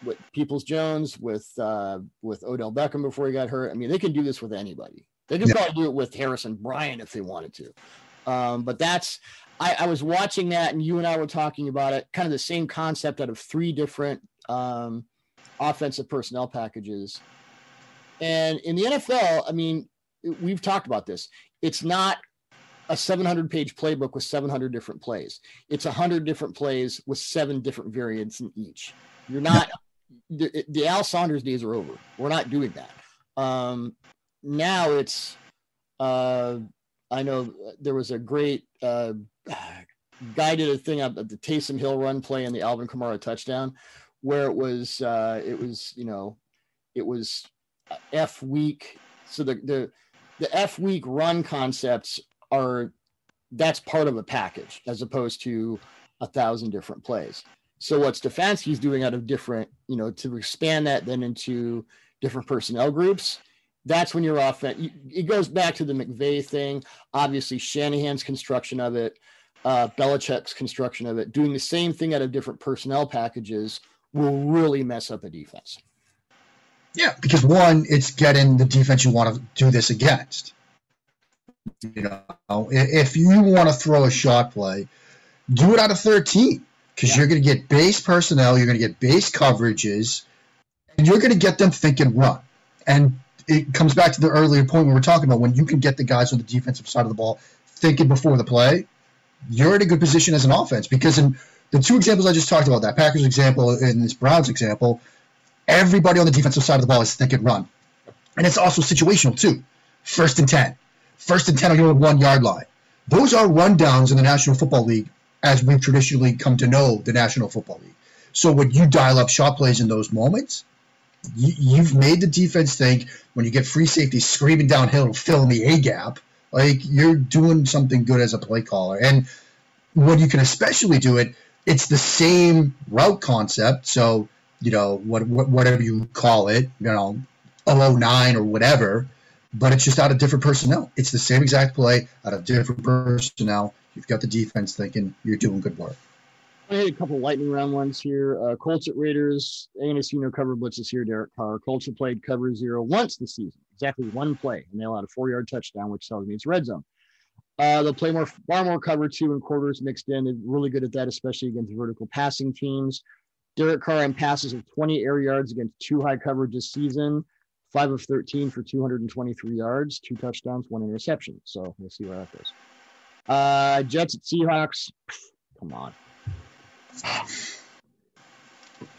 [SPEAKER 1] with Peoples Jones, with uh, with Odell Beckham before he got hurt. I mean, they can do this with anybody. They could yeah. probably do it with Harrison Bryant if they wanted to. Um, but that's I, I, was watching that, and you and I were talking about it. Kind of the same concept out of three different um, offensive personnel packages. And in the NFL, I mean, we've talked about this. It's not a 700 page playbook with 700 different plays. It's 100 different plays with seven different variants in each. You're not, the, the Al Saunders days are over. We're not doing that. Um, now it's, uh, I know there was a great uh, guy did a thing at the Taysom Hill run play and the Alvin Kamara touchdown, where it was uh, it was you know it was F week. So the the the F week run concepts are that's part of a package as opposed to a thousand different plays. So what Stefanski's doing out of different, you know, to expand that then into different personnel groups, that's when your offense. It goes back to the McVay thing. Obviously, Shanahan's construction of it, uh, Belichick's construction of it, doing the same thing out of different personnel packages will really mess up a defense.
[SPEAKER 2] Yeah, because one, it's getting the defense you want to do this against. You know, if you want to throw a shot play, do it out of 13 because yeah. you're going to get base personnel, you're going to get base coverages, and you're going to get them thinking run. And it comes back to the earlier point we were talking about when you can get the guys on the defensive side of the ball thinking before the play, you're in a good position as an offense because in the two examples I just talked about, that Packers example and this Browns example, everybody on the defensive side of the ball is thinking run. And it's also situational too. First and 10. First and 10 on your one yard line. Those are rundowns in the National Football League as we've traditionally come to know the National Football League. So when you dial up shot plays in those moments, you've made the defense think when you get free safety screaming downhill to fill in the A gap, like you're doing something good as a play caller. And when you can especially do it, it's the same route concept. So, you know, what, what whatever you call it, you know, 009 or whatever, but it's just out of different personnel. It's the same exact play out of different personnel. You've got the defense thinking you're doing good work.
[SPEAKER 1] I had a couple lightning round ones here. Uh, Colts at Raiders. No cover blitzes here. Derek Carr. Colts have played cover zero once this season, exactly one play, and they allowed a four yard touchdown, which tells me it's red zone. Uh, they'll play more, far more cover two and quarters mixed in. They're really good at that, especially against vertical passing teams. Derek Carr in passes of 20 air yards against two high coverage this season, five of 13 for 223 yards, two touchdowns, one interception. So we'll see where that goes. Uh, Jets at Seahawks. Come on.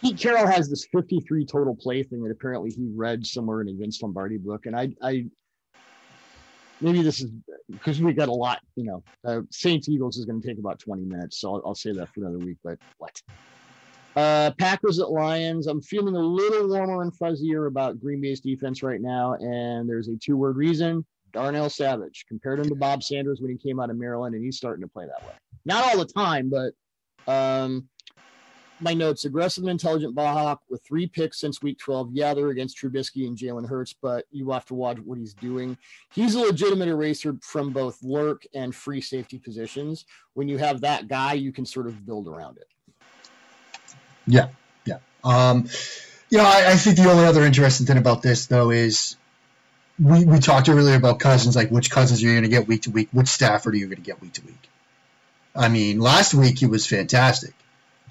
[SPEAKER 1] Pete Carroll has this 53 total play thing that apparently he read somewhere in a Vince Lombardi book. And I, I maybe this is because we got a lot, you know, uh, Saints Eagles is going to take about 20 minutes. So I'll, I'll say that for another week, but what? Uh, Packers at Lions. I'm feeling a little warmer and fuzzier about Green Bay's defense right now. And there's a two word reason Darnell Savage. Compared him to Bob Sanders when he came out of Maryland, and he's starting to play that way. Not all the time, but um, my notes aggressive and intelligent ballhawk with three picks since week 12. Yeah, they're against Trubisky and Jalen Hurts, but you have to watch what he's doing. He's a legitimate eraser from both lurk and free safety positions. When you have that guy, you can sort of build around it.
[SPEAKER 2] Yeah, yeah. Um, you know, I, I think the only other interesting thing about this, though, is we, we talked earlier about Cousins, like which Cousins are you going to get week to week? Which Stafford are you going to get week to week? I mean, last week he was fantastic.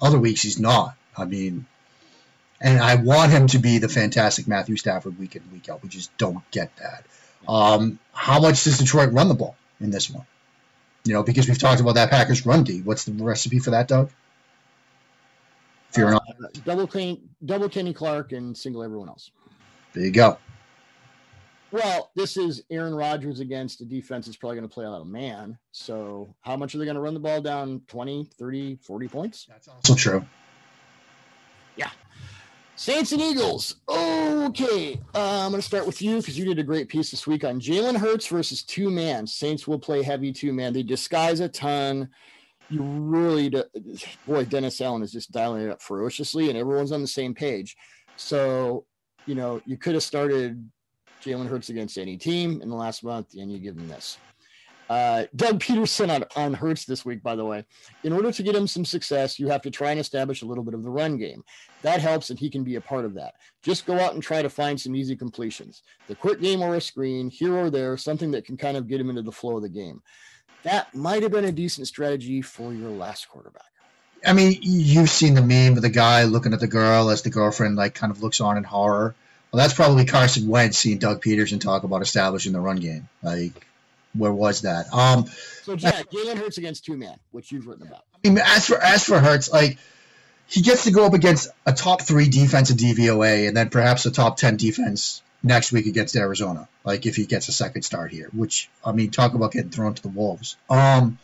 [SPEAKER 2] Other weeks he's not. I mean, and I want him to be the fantastic Matthew Stafford week in week out. We just don't get that. Um, how much does Detroit run the ball in this one? You know, because we've talked about that Packers run D. What's the recipe for that, Doug?
[SPEAKER 1] Fear uh, double Kenny, double Kenny Clark, and single everyone else.
[SPEAKER 2] There you go.
[SPEAKER 1] Well, this is Aaron Rodgers against a defense that's probably going to play a lot of man. So, how much are they going to run the ball down 20, 30, 40 points?
[SPEAKER 2] That's also true.
[SPEAKER 1] Yeah. Saints and Eagles. Okay. Uh, I'm going to start with you because you did a great piece this week on Jalen Hurts versus two man. Saints will play heavy two man. They disguise a ton. You really, do, boy, Dennis Allen is just dialing it up ferociously, and everyone's on the same page. So, you know, you could have started Jalen Hurts against any team in the last month, and you give him this. Uh, Doug Pederson on, on Hurts this week, by the way. In order to get him some success, you have to try and establish a little bit of the run game. That helps, and he can be a part of that. Just go out and try to find some easy completions. The quick game or a screen, here or there, something that can kind of get him into the flow of the game. That might have been a decent strategy for your last quarterback.
[SPEAKER 2] I mean, you've seen the meme of the guy looking at the girl as the girlfriend like kind of looks on in horror. Well, that's probably Carson Wentz seeing Doug Pederson talk about establishing the run game. Like, where was that? Um,
[SPEAKER 1] so Jack, Jalen Hurts against two man, which you've written about.
[SPEAKER 2] I mean, as for as for Hurts, like he gets to go up against a top three defense in DVOA, and then perhaps a top ten defense next week against Arizona. Like if he gets a second start here, which I mean, talk about getting thrown to the wolves. Um,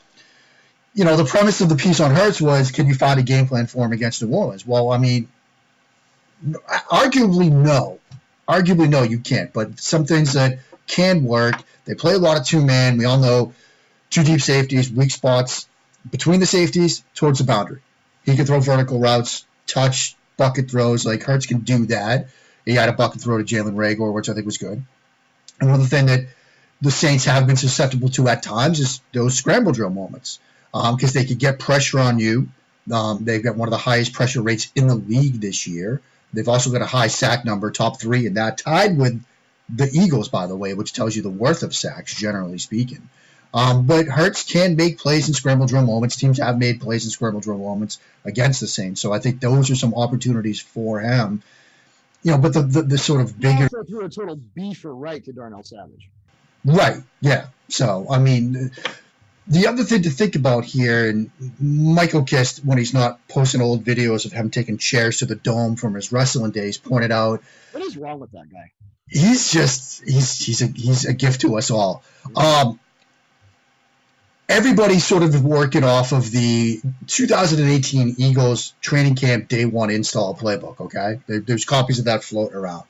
[SPEAKER 2] you know, the premise of the piece on Hurts was, can you find a game plan for him against New Orleans? Well, I mean, arguably no arguably, no, you can't. But some things that can work. They play a lot of two man. We all know two deep safeties, weak spots between the safeties towards the boundary. He can throw vertical routes, touch, bucket throws. Like Hurts can do that. He had a bucket throw to Jalen Reagor, which I think was good. Another thing that the Saints have been susceptible to at times is those scramble drill moments because um, they could get pressure on you. Um, they've got one of the highest pressure rates in the league this year. They've also got a high sack number, top three in that, tied with the Eagles, by the way, which tells you the worth of sacks, generally speaking. Um, but Hurts can make plays in scramble drill moments. Teams have made plays in scramble drill moments against the Saints. So I think those are some opportunities for him. You know, but the, the, the sort of bigger.
[SPEAKER 1] Also threw a total beefer right to Darnell Savage.
[SPEAKER 2] Right. Yeah. So, I mean, the other thing to think about here, and Michael Kist, when he's not posting old videos of him taking chairs to the dome from his wrestling days, pointed out.
[SPEAKER 1] What is wrong with that guy?
[SPEAKER 2] He's just he's he's a he's a gift to us all. Um, everybody's sort of working off of the 2018 Eagles training camp day one install playbook. Okay, there, there's copies of that floating around.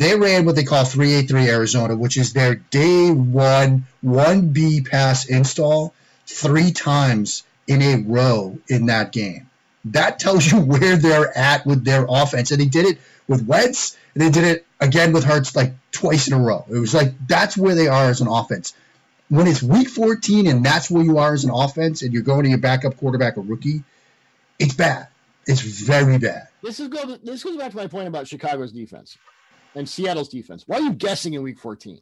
[SPEAKER 2] They ran what they call 383 Arizona, which is their day one 1B pass install three times in a row in that game. That tells you [LAUGHS] where they're at with their offense. And they did it with Wentz, and they did it again with Hurts like twice in a row. It was like that's where they are as an offense. When it's week 14 and that's where you are as an offense, and you're going to your backup quarterback, or rookie, it's bad. It's very bad.
[SPEAKER 1] This is. This goes back to my point about Chicago's defense and Seattle's defense. Why are you guessing in week 14?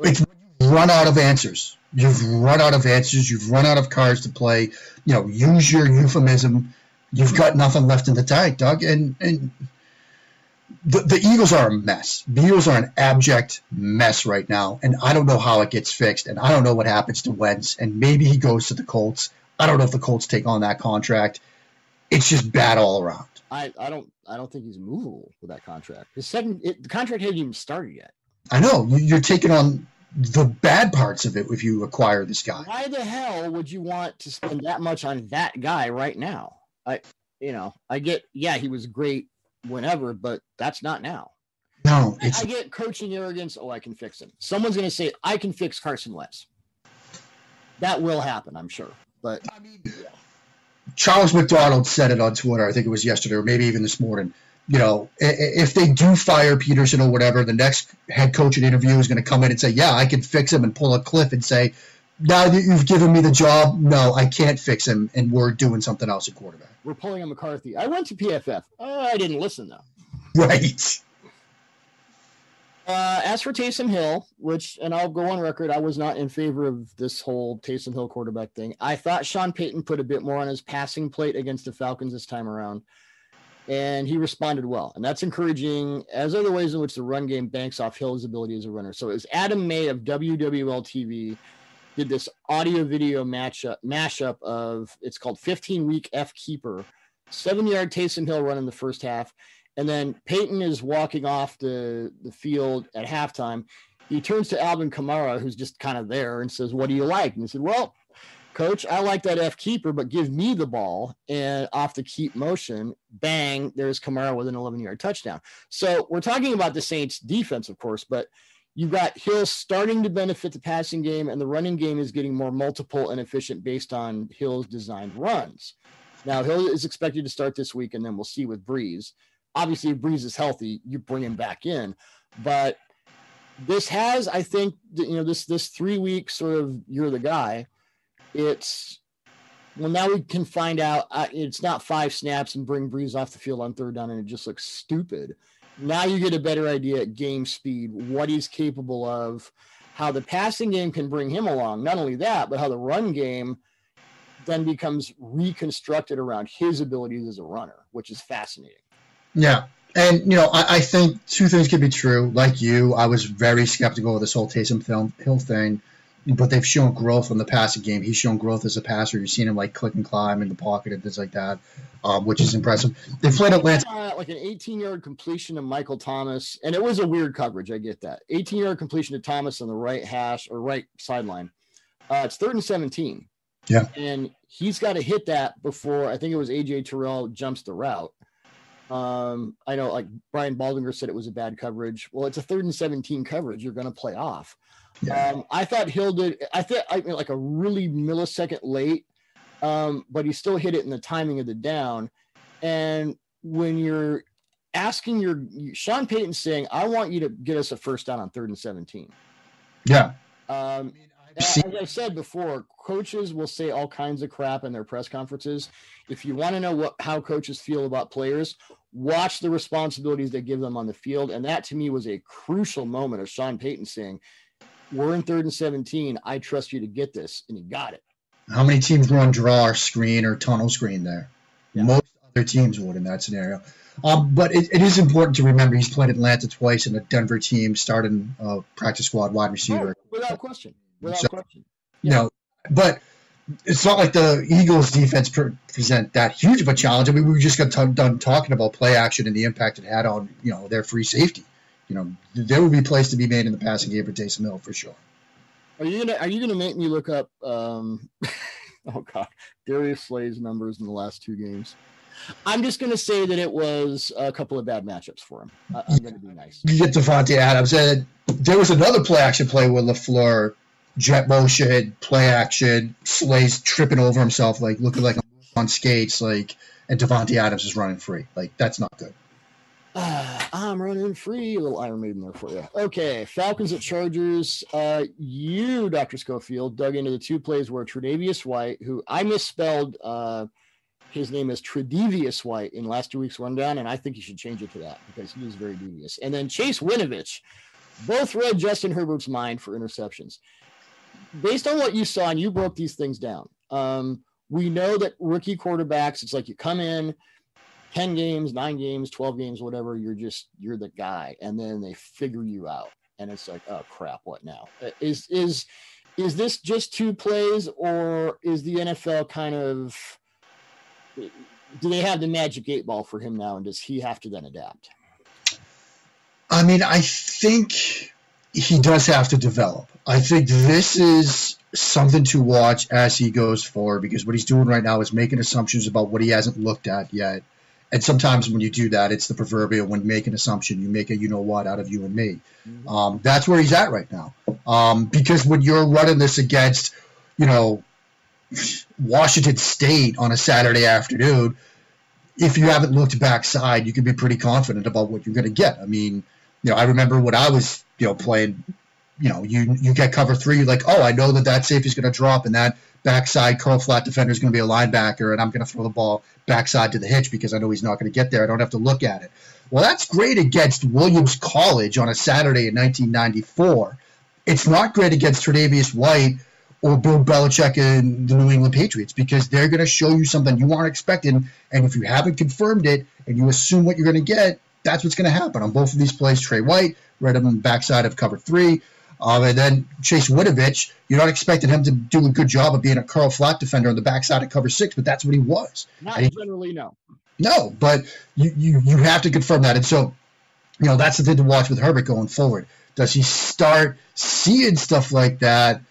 [SPEAKER 2] It's you've run out of answers. You've run out of answers. You've run out of cards to play. You know, use your euphemism. You've got nothing left in the tank, Doug. And and the, the Eagles are a mess. The Eagles are an abject mess right now, and I don't know how it gets fixed. And I don't know what happens to Wentz. And maybe he goes to the Colts. I don't know if the Colts take on that contract. It's just bad all around.
[SPEAKER 1] I, I don't I don't think he's movable with that contract. His second it, the contract hasn't even started yet.
[SPEAKER 2] I know you're taking on the bad parts of it if you acquire this guy.
[SPEAKER 1] Why the hell would you want to spend that much on that guy right now? I you know I get yeah he was great whenever, but that's not now.
[SPEAKER 2] No,
[SPEAKER 1] I, I get coaching arrogance. Oh, I can fix him. Someone's going to say I can fix Carson Wentz. That will happen, I'm sure. But I mean, yeah.
[SPEAKER 2] Charles McDonald said it on Twitter. I think it was yesterday or maybe even this morning. You know, if they do fire Pederson or whatever, the next head coaching interview is going to come in and say, "Yeah, I can fix him," and pull a cliff and say, "Now that you've given me the job, no, I can't fix him, and we're doing something else at quarterback."
[SPEAKER 1] We're pulling on McCarthy. I went to PFF. Oh, I didn't listen though. [LAUGHS]
[SPEAKER 2] Right.
[SPEAKER 1] Uh, as for Taysom Hill, which, and I'll go on record, I was not in favor of this whole Taysom Hill quarterback thing. I thought Sean Payton put a bit more on his passing plate against the Falcons this time around, and he responded well. And that's encouraging, as are the ways in which the run game banks off Hill's ability as a runner. So it was Adam May of WWL TV did this audio video matchup mashup of it's called 15 week F keeper, seven yard Taysom Hill run in the first half and then Payton is walking off the, the field at halftime. He turns to Alvin Kamara, who's just kind of there, and says, What do you like? And he said, Well, coach, I like that F keeper, but give me the ball. And off the keep motion, bang, there's Kamara with an 11 yard touchdown. So we're talking about the Saints defense, of course, but you've got Hill starting to benefit the passing game, and the running game is getting more multiple and efficient based on Hill's designed runs. Now, Hill is expected to start this week, and then we'll see with Brees obviously if Brees is healthy, you bring him back in. But this has, I think, you know, this this three week sort of you're the guy. It's well now we can find out uh, it's not five snaps and bring Brees off the field on third down and it just looks stupid. Now you get a better idea at game speed, what he's capable of, how the passing game can bring him along. Not only that, but how the run game then becomes reconstructed around his abilities as a runner, which is fascinating.
[SPEAKER 2] Yeah. And, you know, I, I, think two things could be true. Like you, I was very skeptical of this whole Taysom film, Hill thing, but they've shown growth in the passing game. He's shown growth as a passer. You've seen him, like, click and climb in the pocket and things like that, um, which is impressive. They played Atlanta.
[SPEAKER 1] Uh, like an 18 yard completion to Michael Thomas, and it was a weird coverage. I get that. 18 yard completion to Thomas on the right hash or right sideline. Uh, it's third and 17.
[SPEAKER 2] Yeah.
[SPEAKER 1] And he's got to hit that before I think it was AJ Terrell jumps the route. Um, I know like Brian Baldinger said it was a bad coverage. Well, it's a third and 17 coverage. You're going to play off. Yeah. Um, I thought Hill did, I thought I mean, like a really millisecond late, um, but he still hit it in the timing of the down. And when you're asking your Sean Payton saying, "I want you to get us a first down on third and 17.
[SPEAKER 2] Yeah.
[SPEAKER 1] Um, as I've said before, coaches will say all kinds of crap in their press conferences. If you want to know what how coaches feel about players, watch the responsibilities they give them on the field. And that to me was a crucial moment of Sean Payton saying, We're in third and 17. I trust you to get this. And he got it.
[SPEAKER 2] How many teams run draw or screen or tunnel screen there? Yeah. Most other teams would in that scenario. Um, but it, it is important to remember he's played Atlanta twice and a Denver team, starting uh, practice squad wide receiver.
[SPEAKER 1] Oh, without question. Without so, question.
[SPEAKER 2] Yeah. You know, but it's not like the Eagles defense present that huge of a challenge. I mean, we just got t- done talking about play action and the impact it had on, you know, their free safety. You know, there will be plays to be made in the passing game for Taysom Hill for sure.
[SPEAKER 1] Are you gonna Are you gonna make me look up? Um, [LAUGHS] oh God, Darius Slay's numbers in the last two games. I'm just going to say that it was a couple of bad matchups for him. I, am going to be nice.
[SPEAKER 2] You get Davante Adams, and there was another play action play with LaFleur, jet motion, play action, Slay's tripping over himself, like looking like on skates, like, and Davante Adams is running free. Like that's not good.
[SPEAKER 1] Uh, [SIGHS] I'm running free. Little Iron Maiden there for you. Okay, Falcons at Chargers. Uh, you, Dr. Schofield, dug into the two plays where Tre'Davious White, who I misspelled. Uh, his name is Tredevious White in last two weeks rundown, and I think you should change it to that because he is very devious. And then Chase Winovich, both read Justin Herbert's mind for interceptions. Based on what you saw, and you broke these things down, um, we know that rookie quarterbacks, it's like you come in 10 games, nine games, 12 games, whatever, you're just, you're the guy. And then they figure you out. And it's like, oh crap, what now? Uh, is, is, is this just two plays or is the NFL kind of do they have the magic eight ball for him now, and does he have to then adapt?
[SPEAKER 2] I mean, I think he does have to develop. I think this is something to watch as he goes forward because what he's doing right now is making assumptions about what he hasn't looked at yet. And sometimes when you do that, it's the proverbial when you make an assumption, you make a you know what out of you and me. Mm-hmm. Um, that's where he's at right now. Um, because when you're running this against, you know, Washington State on a Saturday afternoon, if you haven't looked backside, you can be pretty confident about what you're going to get. I mean, you know, I remember when I was, you know, playing, you know, you you get cover three, you're like, oh, I know that that safety is going to drop, and that backside curl flat defender is going to be a linebacker, and I'm going to throw the ball backside to the hitch because I know he's not going to get there. I don't have to look at it. Well, that's great against Williams College on a Saturday in 1994. It's not great against Tre'Davious White or Bill Belichick and the New England Patriots because they're going to show you something you aren't expecting. And if you haven't confirmed it and you assume what you're going to get, that's what's going to happen on both of these plays. Trey White, right on the backside of cover three. Um, and then Chase Winovich, you're not expecting him to do a good job of being a curl flat defender on the backside of cover six, but that's what he was.
[SPEAKER 1] Not he, generally, no.
[SPEAKER 2] No, but you, you you have to confirm that. And so, you know, that's the thing to watch with Herbert going forward. Does he start seeing stuff like that –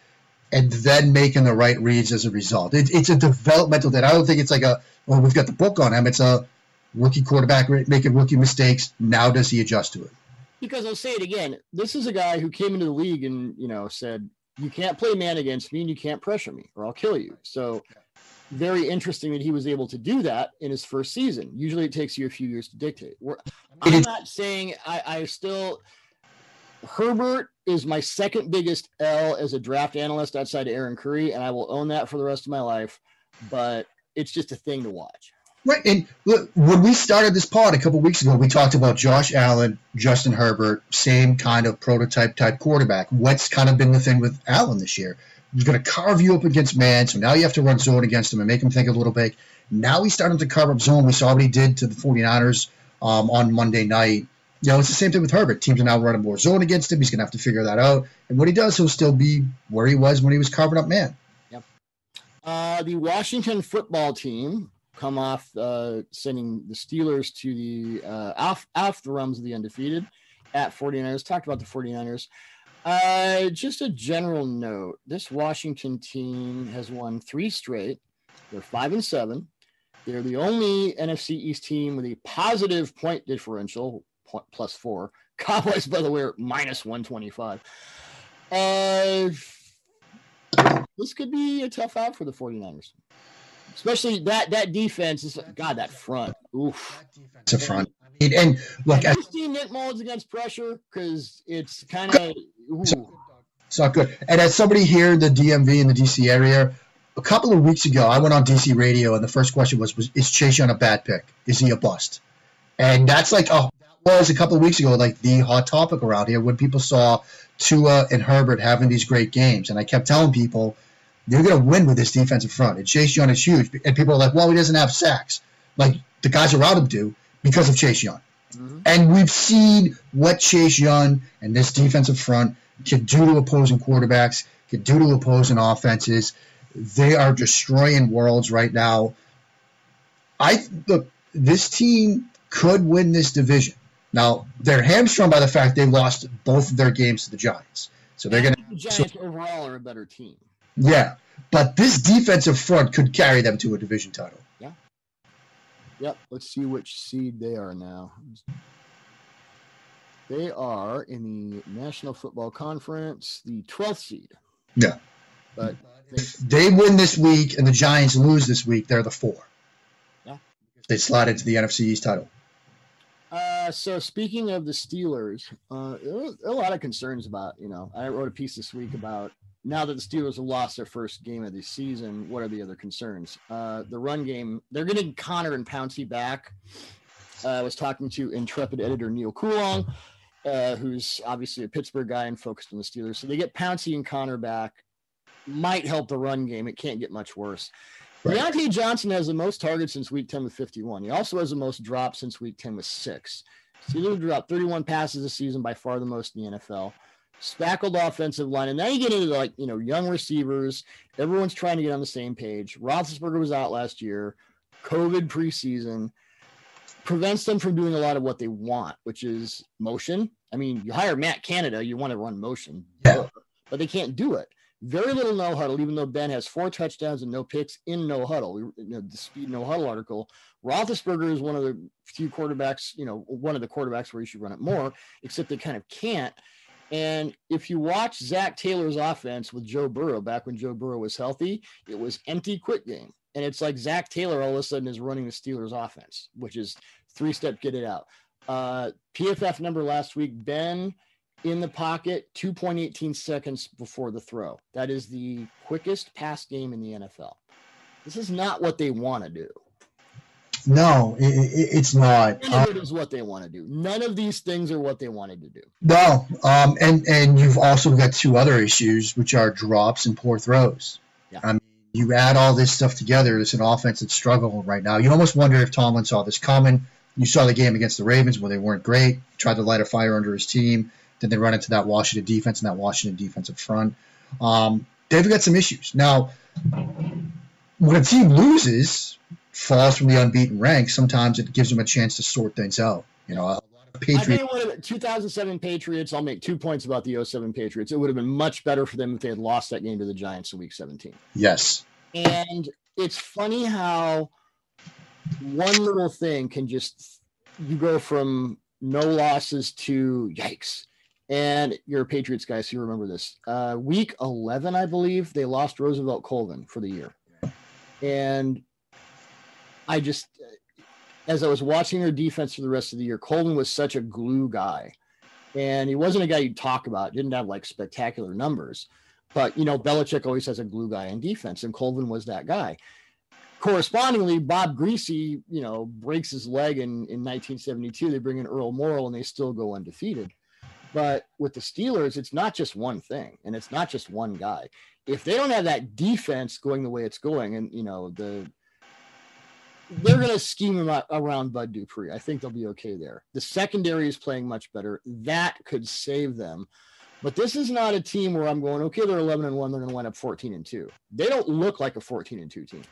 [SPEAKER 2] and then making the right reads as a result. It, it's a developmental thing. I don't think it's like a, well, we've got the book on him. It's a rookie quarterback making rookie mistakes. Now does he adjust to it?
[SPEAKER 1] Because I'll say it again. This is a guy who came into the league and, you know, said, you can't play man against me and you can't pressure me or I'll kill you. So very interesting that he was able to do that in his first season. Usually it takes you a few years to dictate. I'm not saying I, I still – Herbert is my second biggest L as a draft analyst outside of Aaron Curry, and I will own that for the rest of my life. But it's just a thing to watch.
[SPEAKER 2] Right. And look, when we started this pod a couple weeks ago, we talked about Josh Allen, Justin Herbert, same kind of prototype type quarterback. What's kind of been the thing with Allen this year? He's going to carve you up against man, so now you have to run zone against him and make him think a little bit. Now he's starting to carve up zone. We saw what he did to the 49ers um, on Monday night you know, it's the same thing with Herbert. Teams are now running more zone against him. He's going to have to figure that out. And what he does, he'll still be where he was when he was carving up man.
[SPEAKER 1] Yep. Uh, the Washington football team come off uh, sending the Steelers to the uh, off, off the realms of the undefeated at 49ers. Talked about the 49ers. Uh, just a general note this Washington team has won three straight. They're five and seven. They're the only NFC East team with a positive point differential, plus four. [LAUGHS] Cowboys, by the way, are minus 125. Uh, this could be a tough out for the 49ers. Especially that that defense is God, that front. Oof.
[SPEAKER 2] It's a front. I mean, and look,
[SPEAKER 1] Have you seen Nick Mullens against pressure? Because it's kind of.
[SPEAKER 2] It's not good. And as somebody here in the DMV in the DC area, a couple of weeks ago, I went on DC radio, and the first question was, was "Is Chase Young a bad pick? Is he a bust?" And that's like, oh, that was a couple of weeks ago, like the hot topic around here when people saw Tua and Herbert having these great games, and I kept telling people, "You're going to win with this defensive front." And Chase Young is huge, and people are like, "Well, he doesn't have sacks like the guys around him do because of Chase Young." Mm-hmm. And we've seen what Chase Young and this defensive front can do to opposing quarterbacks, can do to opposing offenses. They are destroying worlds right now. I look, this team could win this division. Now they're hamstrung by the fact they lost both of their games to the Giants, so they're going to.
[SPEAKER 1] Giants so, overall are a better team.
[SPEAKER 2] Yeah, but this defensive front could carry them to a division title.
[SPEAKER 1] Yeah. Yep. Let's see which seed they are now. They are in the National Football Conference, the 12th seed.
[SPEAKER 2] Yeah.
[SPEAKER 1] But
[SPEAKER 2] they, they win this week and the Giants lose this week, they're the four.
[SPEAKER 1] Yeah.
[SPEAKER 2] They slide into the NFC East title.
[SPEAKER 1] Uh, so speaking of the Steelers, uh, there were a lot of concerns about, you know, I wrote a piece this week about now that the Steelers have lost their first game of the season, what are the other concerns? Uh, the run game, they're getting Connor and Pouncey back. Uh, I was talking to intrepid editor Neal Coolong uh, who's obviously a Pittsburgh guy and focused on the Steelers. So they get Pouncey and Connor back. Might help the run game. It can't get much worse. Right. Diontae Johnson has the most targets since week 10 with 51. He also has the most drops since week 10 with six. Steelers dropped 31 passes this season, by far the most in the NFL. Spackled offensive line. And then you get into like, you know, young receivers. Everyone's trying to get on the same page. Roethlisberger was out last year. COVID preseason prevents them from doing a lot of what they want, which is motion. I mean, you hire Matt Canada, you want to run motion,
[SPEAKER 2] yeah.
[SPEAKER 1] but they can't do it. Very little no huddle, even though Ben has four touchdowns and no picks in no huddle. You know, the speed no huddle article. Roethlisberger is one of the few quarterbacks, you know, one of the quarterbacks where you should run it more, except they kind of can't. And if you watch Zac Taylor's offense with Joe Burrow back when Joe Burrow was healthy, it was empty quick game. And it's like Zac Taylor all of a sudden is running the Steelers offense, which is three step get it out. Uh, PFF number last week, Ben in the pocket 2.18 seconds before the throw. That is the quickest pass game in the NFL. This is not what they want to do.
[SPEAKER 2] No, it, it, it's not.
[SPEAKER 1] None of it is what they want to do. None of these things are what they wanted to do.
[SPEAKER 2] No, um, and and you've also got two other issues, which are drops and poor throws.
[SPEAKER 1] Yeah. I mean,
[SPEAKER 2] you add all this stuff together, it's an offense that's struggling right now. You almost wonder if Tomlin saw this coming. You saw the game against the Ravens where they weren't great. Tried to light a fire under his team. Then they run into that Washington defense and that Washington defensive front. Um, they've got some issues now. When a team loses, falls from the unbeaten ranks, sometimes it gives them a chance to sort things out. You know, a lot
[SPEAKER 1] of Patriots. I think 2007 Patriots. I'll make two points about the 07 Patriots. It would have been much better for them if they had lost that game to the Giants in Week 17.
[SPEAKER 2] Yes.
[SPEAKER 1] And it's funny how one little thing can just you go from no losses to yikes. And you're a Patriots guy, so you remember this. Uh, week 11, I believe, they lost Roosevelt Colvin for the year. And I just, as I was watching their defense for the rest of the year, Colvin was such a glue guy. And he wasn't a guy you'd talk about, didn't have like spectacular numbers. But, you know, Belichick always has a glue guy in defense, and Colvin was that guy correspondingly, Bob Griese, you know, breaks his leg in, in 1972. They bring in Earl Morrall and they still go undefeated. But with the Steelers, it's not just one thing and it's not just one guy. If they don't have that defense going the way it's going, and you know, the they're going to scheme around Bud Dupree. I think they'll be okay there. The secondary is playing much better. That could save them. But this is not a team where I'm going, okay, they're 11 and 1, they're going to wind up 14 and 2. They don't look like a 14 and 2 team.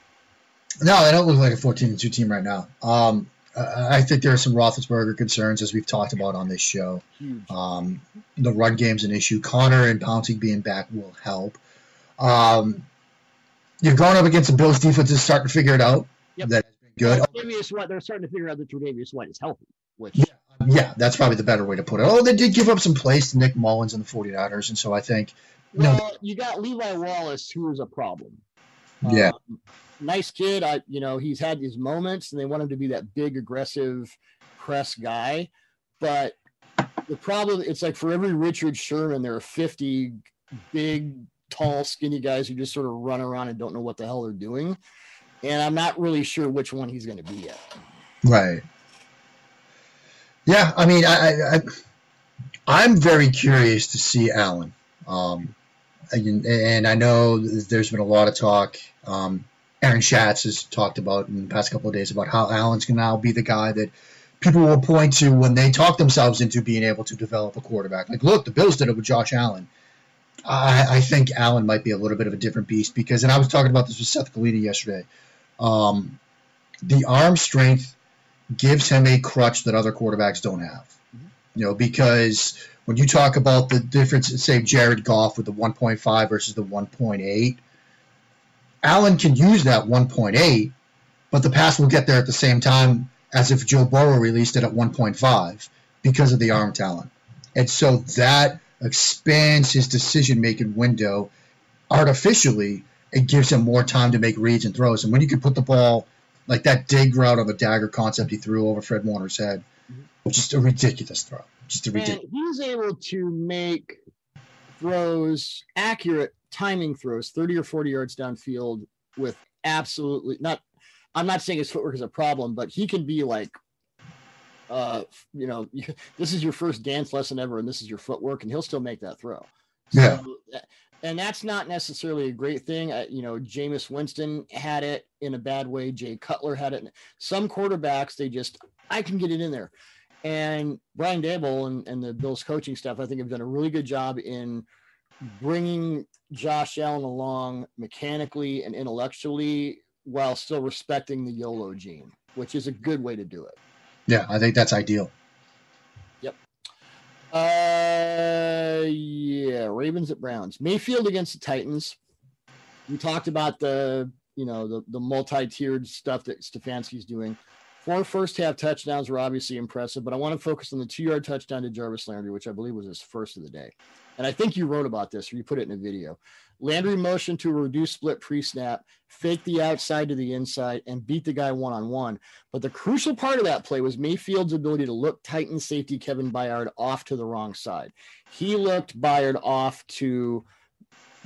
[SPEAKER 2] No, they don't look like a 14 and 2 team right now. Um, I think there are some Roethlisberger concerns, as we've talked about on this show. Um, the run game's an issue. Connor and Pouncey being back will help. Um, you're going up against the Bills defense is starting to figure it out.
[SPEAKER 1] Yep.
[SPEAKER 2] That good.
[SPEAKER 1] Tre'Davious White, they're starting to figure out that Tre'Davious White is healthy. Which
[SPEAKER 2] yeah, yeah, that's probably the better way to put it. Oh, they did give up some plays to Nick Mullens and the 49ers, and so I think.
[SPEAKER 1] Well, know, you got Levi Wallace, who is a problem.
[SPEAKER 2] Yeah. Um,
[SPEAKER 1] nice kid. I, you know, he's had his moments, and they want him to be that big, aggressive, press guy, but the problem it's like for every Richard Sherman, there are 50 big, tall, skinny guys who just sort of run around and don't know what the hell they're doing. And I'm not really sure which one he's going to be yet.
[SPEAKER 2] Right. Yeah, I mean, I, I am very curious to see Allen. Um, and, and, I know there's been a lot of talk. Um, Aaron Schatz has talked about in the past couple of days about how Allen's going to now be the guy that people will point to when they talk themselves into being able to develop a quarterback. Like, look, the Bills did it with Josh Allen. I, I think Allen might be a little bit of a different beast because, and I was talking about this with Seth Galina yesterday. Um, the arm strength gives him a crutch that other quarterbacks don't have. Mm-hmm. You know, because when you talk about the difference, say Jared Goff with the 1.5 versus the 1.8, Allen can use that 1.8, but the pass will get there at the same time as if Joe Burrow released it at 1.5 because of the arm talent. And so that expands his decision making window artificially. It gives him more time to make reads and throws. And when you can put the ball like that dig route on the dagger concept he threw over Fred Warner's head, just a ridiculous throw. Just a ridiculous.
[SPEAKER 1] He's able to make throws, accurate timing throws, 30 or 40 yards downfield with absolutely not I'm not saying his footwork is a problem, but he can be like, uh, you know, [LAUGHS] this is your first dance lesson ever, and this is your footwork, and he'll still make that throw.
[SPEAKER 2] Yeah.
[SPEAKER 1] And that's not necessarily a great thing. You know, Jameis Winston had it in a bad way. Jay Cutler had it. Some quarterbacks, they just, I can get it in there. And Brian Daboll and, and the Bills coaching staff, I think, have done a really good job in bringing Josh Allen along mechanically and intellectually while still respecting the YOLO gene, which is a good way to do it.
[SPEAKER 2] Yeah, I think that's ideal.
[SPEAKER 1] Uh, yeah, Ravens at Browns. Mayfield against the Titans. We talked about the you know the the multi-tiered stuff that Stefanski's doing. Four first half touchdowns were obviously impressive, but I want to focus on the two yard touchdown to Jarvis Landry, which I believe was his first of the day. And I think you wrote about this or you put it in a video. Landry motion to a reduced split pre snap, fake the outside to the inside, and beat the guy one on one. But the crucial part of that play was Mayfield's ability to look Titan safety Kevin Byard off to the wrong side. He looked Byard off to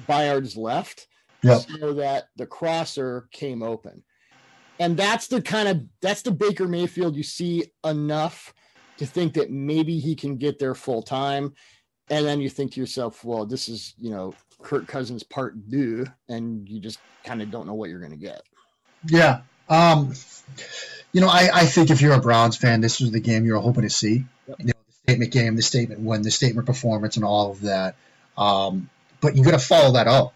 [SPEAKER 1] Byard's left
[SPEAKER 2] yep.
[SPEAKER 1] so that the crosser came open. And that's the kind of that's the Baker Mayfield you see enough to think that maybe he can get there full time. And then you think to yourself, well, this is, you know, Kirk Cousins part two, and you just kind of don't know what you're going to get.
[SPEAKER 2] Yeah. Um, you know, I, I think if you're a Browns fan, this was the game you're hoping to see. Yep. You know, the statement game, the statement win, the statement performance, and all of that. Um, but you got to follow that up.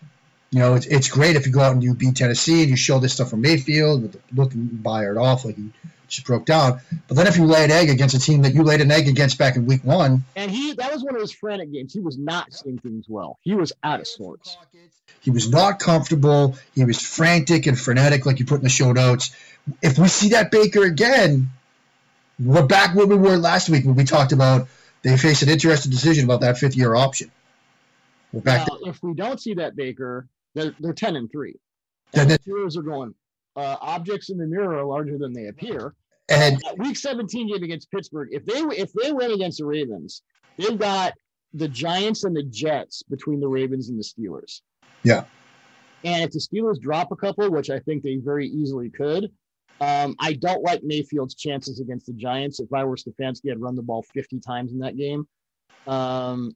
[SPEAKER 2] You know, it's, it's great if you go out and you beat Tennessee and you show this stuff from Mayfield with the looking Byard off like he just broke down. But then if you lay an egg against a team that you laid an egg against back in week one.
[SPEAKER 1] And he that was one of his frantic games. He was not seeing things well. He was out of sorts.
[SPEAKER 2] He was not comfortable. He was frantic and frenetic, like you put in the show notes. If we see that Baker again, we're back where we were last week when we talked about they face an interesting decision about that fifth year option.
[SPEAKER 1] We're back. Now, if we don't see that Baker, they're, they're 10 and 3. And the viewers are going, uh, objects in the mirror are larger than they appear.
[SPEAKER 2] And
[SPEAKER 1] week 17 game against Pittsburgh, if they if they win against the Ravens, they've got the Giants and the Jets between the Ravens and the Steelers.
[SPEAKER 2] Yeah.
[SPEAKER 1] And if the Steelers drop a couple, which I think they very easily could, um, I don't like Mayfield's chances against the Giants. If I were Stefanski, I'd run the ball 50 times in that game. Um,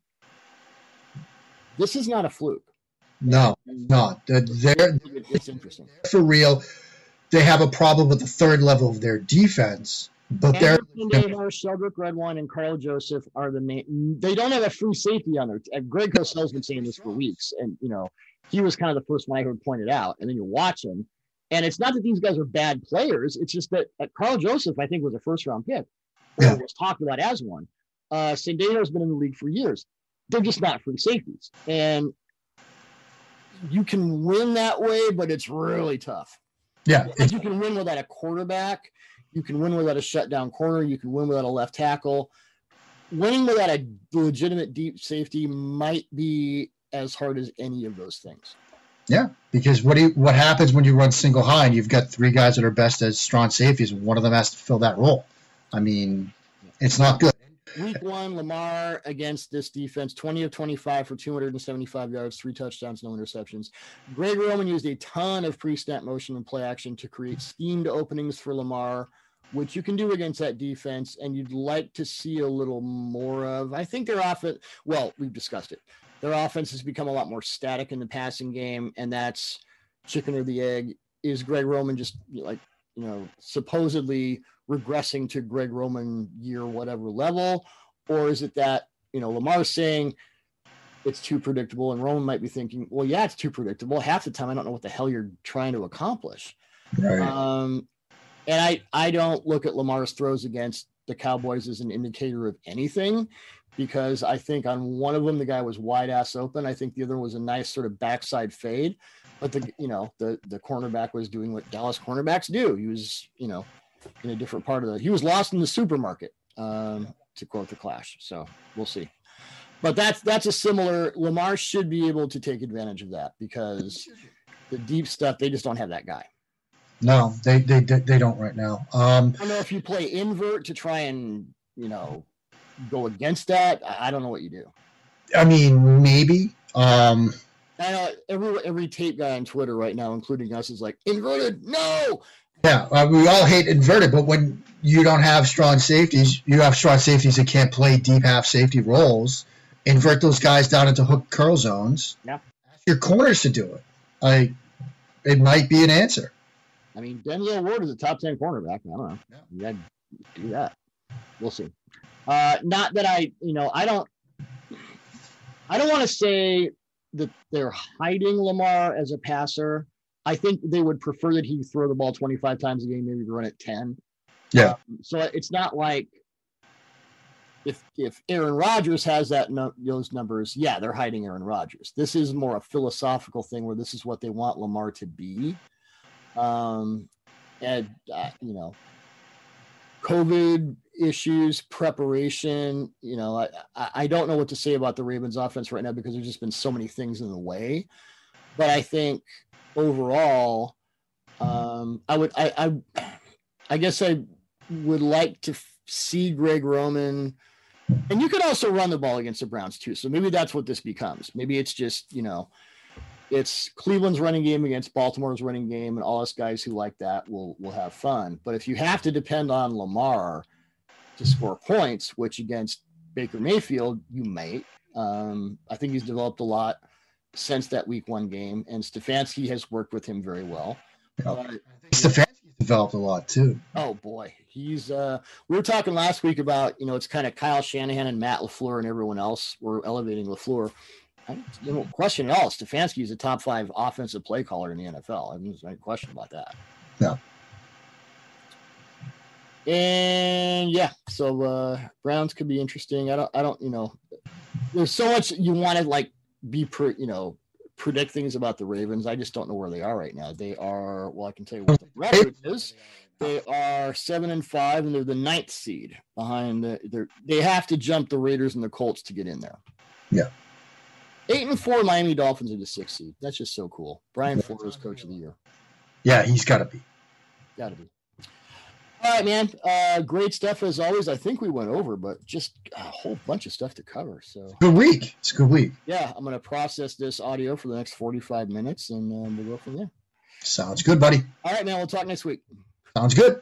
[SPEAKER 1] this is not a fluke.
[SPEAKER 2] No, not. They're,
[SPEAKER 1] it's interesting.
[SPEAKER 2] For real they have a problem with the third level of their defense. But they're
[SPEAKER 1] Nahar, Sheldrick Redwine, and Karl Joseph are the main. They don't have a free safety on their. there. Greg Cosell's been saying this for weeks, and you know he was kind of the first one I heard pointed out. And then you watch him, and it's not that these guys are bad players. It's just that uh, Karl Joseph, I think, was a first round pick. Yeah. was talked about as one. Uh, Sendejo's been in the league for years. They're just not free safeties, and you can win that way, but it's really tough.
[SPEAKER 2] Yeah.
[SPEAKER 1] You can win without a quarterback. You can win without a shutdown corner. You can win without a left tackle. Winning without a legitimate deep safety might be as hard as any of those things.
[SPEAKER 2] Yeah, because what do you, what happens when you run single high and you've got three guys that are best as strong safeties, one of them has to fill that role. I mean, it's not good.
[SPEAKER 1] Week one, Lamar against this defense, 20 of 25 for 275 yards, three touchdowns, no interceptions. Greg Roman used a ton of pre snap motion and play action to create schemed openings for Lamar, which you can do against that defense, and you'd like to see a little more of. I think their offense, well, we've discussed it. Their offense has become a lot more static in the passing game, and that's chicken or the egg. Is Greg Roman just like, you know, supposedly regressing to Greg Roman year whatever level, or is it that you know Lamar's saying it's too predictable, and Roman might be thinking, well, yeah, it's too predictable. Half the time, I don't know what the hell you're trying to accomplish. Right. Um, and I I don't look at Lamar's throws against the Cowboys as an indicator of anything because I think on one of them the guy was wide ass open. I think the other was a nice sort of backside fade, but the you know the the cornerback was doing what Dallas cornerbacks do. He was you know in a different part of the. He was lost in the supermarket, um, to quote the Clash. So we'll see. But that's that's a similar. Lamar should be able to take advantage of that because the deep stuff they just don't have that guy.
[SPEAKER 2] No, they they they don't right now. Um,
[SPEAKER 1] I don't know if you play invert to try and you know go against that. I don't know what you do.
[SPEAKER 2] I mean, maybe. Um,
[SPEAKER 1] I know every every tape guy on Twitter right now, including us, is like inverted. No,
[SPEAKER 2] yeah, uh, we all hate inverted, but when you don't have strong safeties, you have strong safeties that can't play deep half safety roles. Invert those guys down into hook curl zones.
[SPEAKER 1] Yeah,
[SPEAKER 2] ask your corners to do it. I, it might be an answer.
[SPEAKER 1] I mean, Denzel Ward is a top ten cornerback. I don't know. Yeah, do that. We'll see. Uh, not that I, you know, I don't. I don't want to say that they're hiding Lamar as a passer I think they would prefer that he throw the ball 25 times a game, maybe run it 10.
[SPEAKER 2] Yeah. Um,
[SPEAKER 1] so it's not like if if Aaron Rodgers has that no, those numbers, yeah, they're hiding Aaron Rodgers. This is more a philosophical thing where this is what they want Lamar to be. Um, and uh, you know, COVID issues, preparation. You know, I I don't know what to say about the Ravens offense right now because there's just been so many things in the way. But I think overall, um, I would I, I I guess I would like to see Greg Roman, and you could also run the ball against the Browns too. So maybe that's what this becomes. Maybe it's just you know, it's Cleveland's running game against Baltimore's running game, and all us guys who like that will will have fun. But if you have to depend on Lamar to score points, which against Baker Mayfield you might, um, I think he's developed a lot since that week one game, and Stefanski has worked with him very well.
[SPEAKER 2] Uh, Stefanski's developed a lot too.
[SPEAKER 1] Oh boy, he's. uh We were talking last week about you know it's kind of Kyle Shanahan and Matt LaFleur and everyone else. We're elevating LaFleur. I know question at all. Stefanski is a top five offensive play caller in the NFL. I mean, there's no question about that.
[SPEAKER 2] Yeah.
[SPEAKER 1] And yeah, so uh Browns could be interesting. I don't. I don't. You know, there's so much you want to like be pre, you know predict things about the Ravens. I just don't know where they are right now. They are well, I can tell you what the [LAUGHS] record is. They are seven and five, and they're the ninth seed behind the. They're, they have to jump the Raiders and the Colts to get in there.
[SPEAKER 2] Yeah.
[SPEAKER 1] Eight and four, Miami Dolphins are the sixth seed. That's just so cool. Brian Flores, coach of the year.
[SPEAKER 2] Yeah, he's got to be.
[SPEAKER 1] Got to be. All right, man. Uh, great stuff as always. I think we went over, but just a whole bunch of stuff to cover. So
[SPEAKER 2] good week. It's a good week.
[SPEAKER 1] Yeah, I'm gonna process this audio for the next 45 minutes, and um, we'll go from there.
[SPEAKER 2] Sounds good, buddy.
[SPEAKER 1] All right, man. We'll talk next week.
[SPEAKER 2] Sounds good.